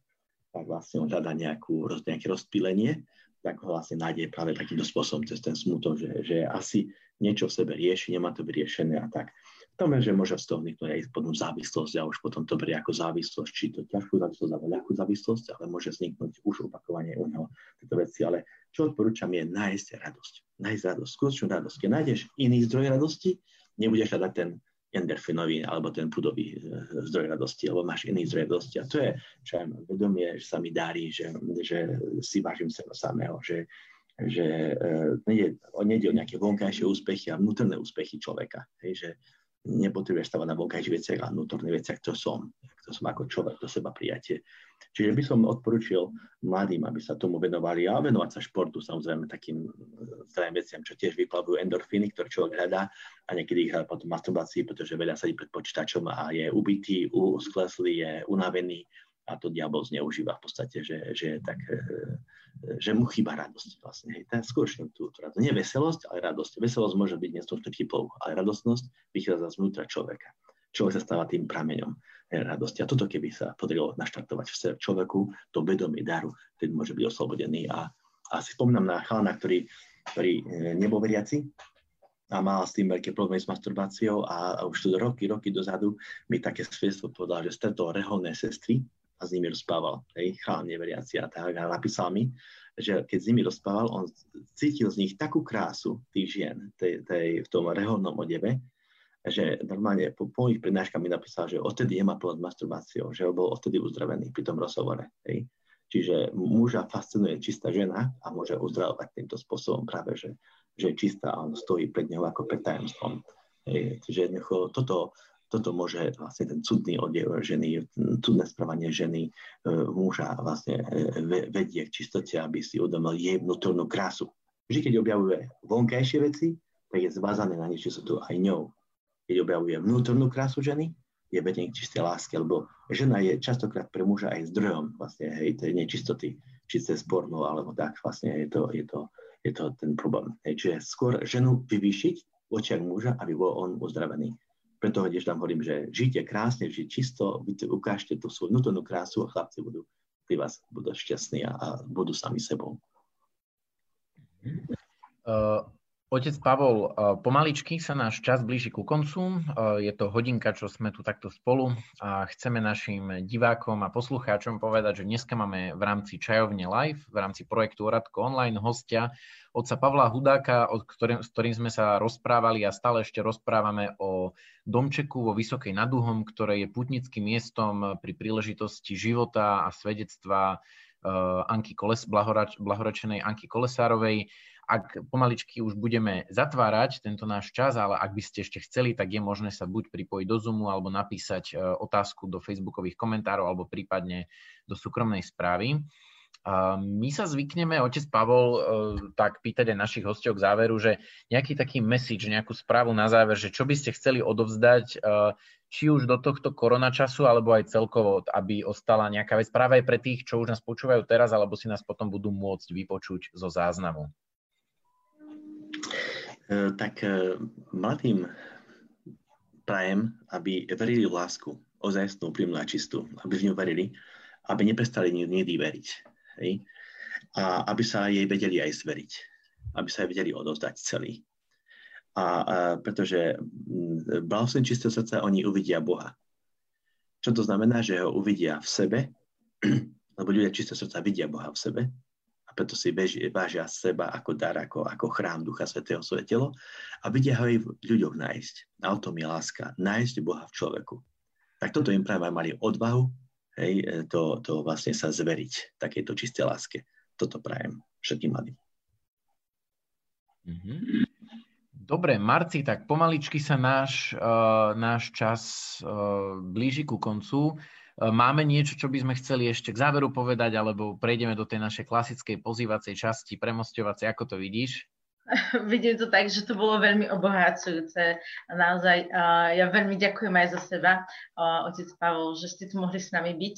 S2: tak vlastne on hľadá nejakú, nejaké rozpílenie, tak ho vlastne nájde práve takýmto spôsobom cez ten smutok, že, že asi niečo v sebe rieši, nemá to vyriešené a tak. To že môže z toho vzniknúť aj potom závislosť a už potom to berie ako závislosť, či to ťažkú závislosť alebo ľahkú závislosť, ale môže vzniknúť už opakovanie u neho tieto veci. Ale čo odporúčam je nájsť radosť. Nájsť radosť, skutočnú radosť. Keď nájdeš iný zdroj radosti, nebudeš hľadať ten endorfinový alebo ten pudový e, zdroj radosti, alebo máš iný zdroj radosti. A to je, čo aj vedomie, že sa mi darí, že, že si vážim seba samého, že, že uh, nejde, nejde o nejaké vonkajšie úspechy a vnútorné úspechy človeka. Hej, že nepotrebuješ stavať na vonkajších veciach, ale vnútorných veciach, kto som, kto som ako človek, do seba prijatie. Čiže by som odporučil mladým, aby sa tomu venovali a venovať sa športu, samozrejme takým eh, zdravým veciam, čo tiež vyplavujú endorfíny, ktoré človek hľadá a niekedy ich hľadá potom masturbácii, pretože veľa sadí pred počítačom a je ubitý, skleslý, je unavený a to diabol zneužíva v podstate, že, že tak eh, že mu chýba radosť vlastne. Hej. Ten skutočne tú, tú radosť. Nie veselosť, ale radosť. Veselosť môže byť neskutočne vtipov, ale radostnosť vychádza zvnútra človeka. Človek sa stáva tým prameňom radosti. A toto keby sa podarilo naštartovať v človeku, to vedomie daru, ten môže byť oslobodený. A, a si spomínam na chalana, ktorý, ktorý e, nebol veriaci, a mal s tým veľké problémy s masturbáciou a už to roky, roky dozadu mi také svedstvo povedal, že stretol reholné sestry a s nimi rozprával, hej, chalán neveriaci a tak, a napísal mi, že keď s nimi rozprával, on cítil z nich takú krásu tých žien tej, tej, v tom reholnom odeve, že normálne po, po ich prednáškach mi napísal, že odtedy problém s masturbáciou, že bol odtedy uzdravený pri tom rozhovore. Hej. Čiže muža fascinuje čistá žena a môže uzdravovať týmto spôsobom práve, že, že je čistá a on stojí pred ňou ako pred tajomstvom. Hej. Čiže toto toto môže vlastne ten cudný odev ženy, cudné správanie ženy, e, muža vlastne e, vedie k čistote, aby si uvedomil jej vnútornú krásu. Vždy, keď objavuje vonkajšie veci, tak je zvázané na nečistotu aj ňou. Keď objavuje vnútornú krásu ženy, je vedenie k čistej láske, lebo žena je častokrát pre muža aj zdrojom vlastne, hej, tej nečistoty, či cez porno, alebo tak, vlastne je to, je to, je to ten problém. Hej, čiže skôr ženu vyvýšiť v očiach muža, aby bol on uzdravený preto tiež tam hovorím, že žite krásne, žite čisto, ukážte tú svoju vnútornú krásu a chlapci budú pri vás budú šťastní a, a budú sami sebou.
S1: Uh, Otec Pavol, eh, pomaličky sa náš čas blíži ku koncu. Eh, je to hodinka, čo sme tu takto spolu a chceme našim divákom a poslucháčom povedať, že dneska máme v rámci Čajovne Live, v rámci projektu Oradko online hostia otca Pavla Hudáka, s ktorým, s ktorým sme sa rozprávali a stále ešte rozprávame o domčeku vo Vysokej Naduhom, ktoré je putnickým miestom pri príležitosti života a svedectva eh, Anky Koles, blahorečenej Anky Kolesárovej ak pomaličky už budeme zatvárať tento náš čas, ale ak by ste ešte chceli, tak je možné sa buď pripojiť do Zoomu alebo napísať e, otázku do facebookových komentárov alebo prípadne do súkromnej správy. my sa zvykneme, otec Pavol, uh, tak pýtať aj našich hostov k záveru, že nejaký taký message, nejakú správu na záver, že čo by ste chceli odovzdať, či už do tohto koronačasu, alebo aj celkovo, aby ostala nejaká vec práve aj pre tých, čo už nás počúvajú teraz, alebo si nás potom budú môcť vypočuť zo záznamu.
S2: E, tak e, mladým prajem, aby verili v lásku, ozajstnú, úprimnú a čistú, aby v ňu verili, aby neprestali nikdy veriť. Hej? A aby sa jej vedeli aj zveriť, aby sa jej vedeli odovzdať celý. A, a pretože blahosen čistého srdca, oni uvidia Boha. Čo to znamená, že ho uvidia v sebe, lebo ľudia čistého srdca vidia Boha v sebe preto si beži, vážia seba ako dar, ako, ako chrám Ducha Svetého svoje telo a vidia ho aj v ľuďoch nájsť. A o tom je láska, nájsť Boha v človeku. Tak toto im práve mali odvahu, hej, to, to vlastne sa zveriť takejto čisté láske. Toto prajem všetkým mladým.
S1: Mm-hmm. Dobre, Marci, tak pomaličky sa náš, uh, náš čas uh, blíži ku koncu. E, máme niečo, čo by sme chceli ešte k záveru povedať, alebo prejdeme do tej našej klasickej pozývacej časti, premostovacej, ako to vidíš?
S3: Vidím to tak, že to bolo veľmi obohacujúce. Naozaj ja veľmi ďakujem aj za seba, otec Pavol, že ste tu mohli s nami byť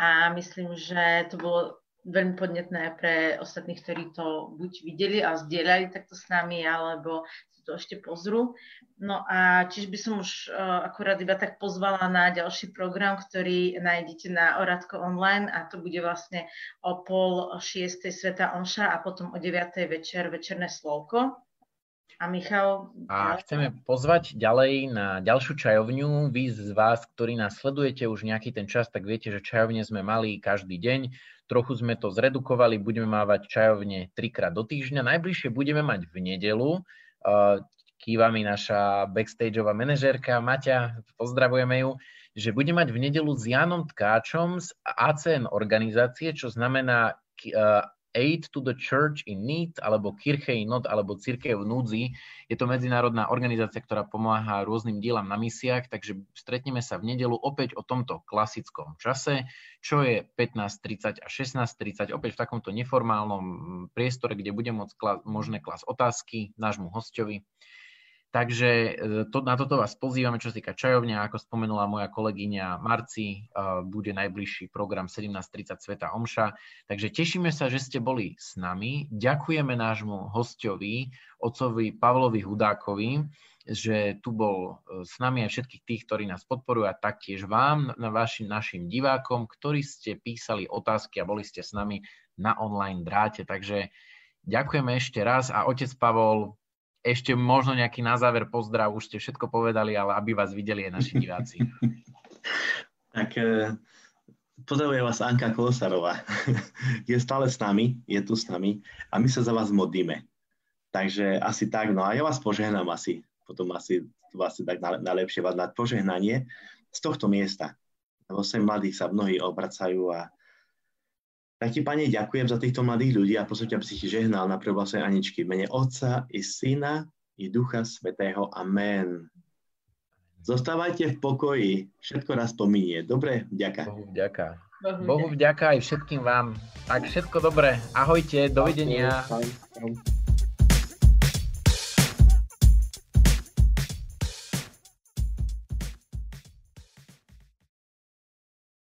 S3: a myslím, že to bolo veľmi podnetné pre ostatných, ktorí to buď videli a zdieľali takto s nami, alebo to ešte pozrú. No a čiže by som už uh, akurát iba tak pozvala na ďalší program, ktorý nájdete na Oradko online a to bude vlastne o pol šiestej Sveta Omša a potom o deviatej večer večerné slovko. A Michal...
S1: A chceme pozvať ďalej na ďalšiu čajovňu. Vy z vás, ktorí nás sledujete už nejaký ten čas, tak viete, že čajovne sme mali každý deň. Trochu sme to zredukovali, budeme mávať čajovne trikrát do týždňa. Najbližšie budeme mať v nedelu, kýva mi naša backstageová manažérka Maťa, pozdravujeme ju, že bude mať v nedelu s Janom Tkáčom z ACN organizácie, čo znamená Aid to the Church in Need, alebo Kirche in Not, alebo Církev v núdzi. Je to medzinárodná organizácia, ktorá pomáha rôznym dielam na misiách, takže stretneme sa v nedelu opäť o tomto klasickom čase, čo je 15.30 a 16.30, opäť v takomto neformálnom priestore, kde bude môcť klas, možné klas otázky nášmu hostovi. Takže e, to, na toto vás pozývame, čo sa týka čajovňa. Ako spomenula moja kolegyňa Marci, uh, bude najbližší program 17.30 Sveta Omša. Takže tešíme sa, že ste boli s nami. Ďakujeme nášmu hostovi, otcovi Pavlovi Hudákovi, že tu bol e, s nami aj všetkých tých, ktorí nás podporujú a taktiež vám, vašim, našim divákom, ktorí ste písali otázky a boli ste s nami na online dráte. Takže ďakujeme ešte raz a otec Pavol, ešte možno nejaký na záver pozdrav, už ste všetko povedali, ale aby vás videli aj naši diváci.
S2: tak e, pozdravuje vás Anka Kolosarová. je stále s nami, je tu s nami a my sa za vás modlíme. Takže asi tak, no a ja vás požehnám asi, potom asi vás tak najlepšie vás dať požehnanie z tohto miesta. Lebo sem mladých sa mnohí obracajú a tak ti, Pane, ďakujem za týchto mladých ľudí a prosím ťa, aby si ti žehnal na prvlasnej Aničky. V mene Otca i Syna i Ducha Svetého. Amen. Zostávajte v pokoji, všetko raz pominie. Dobre, vďaka.
S1: Bohu vďaka. Bohu vďaka aj všetkým vám. Tak všetko dobré. Ahojte, dovidenia. Ahoj, ahoj.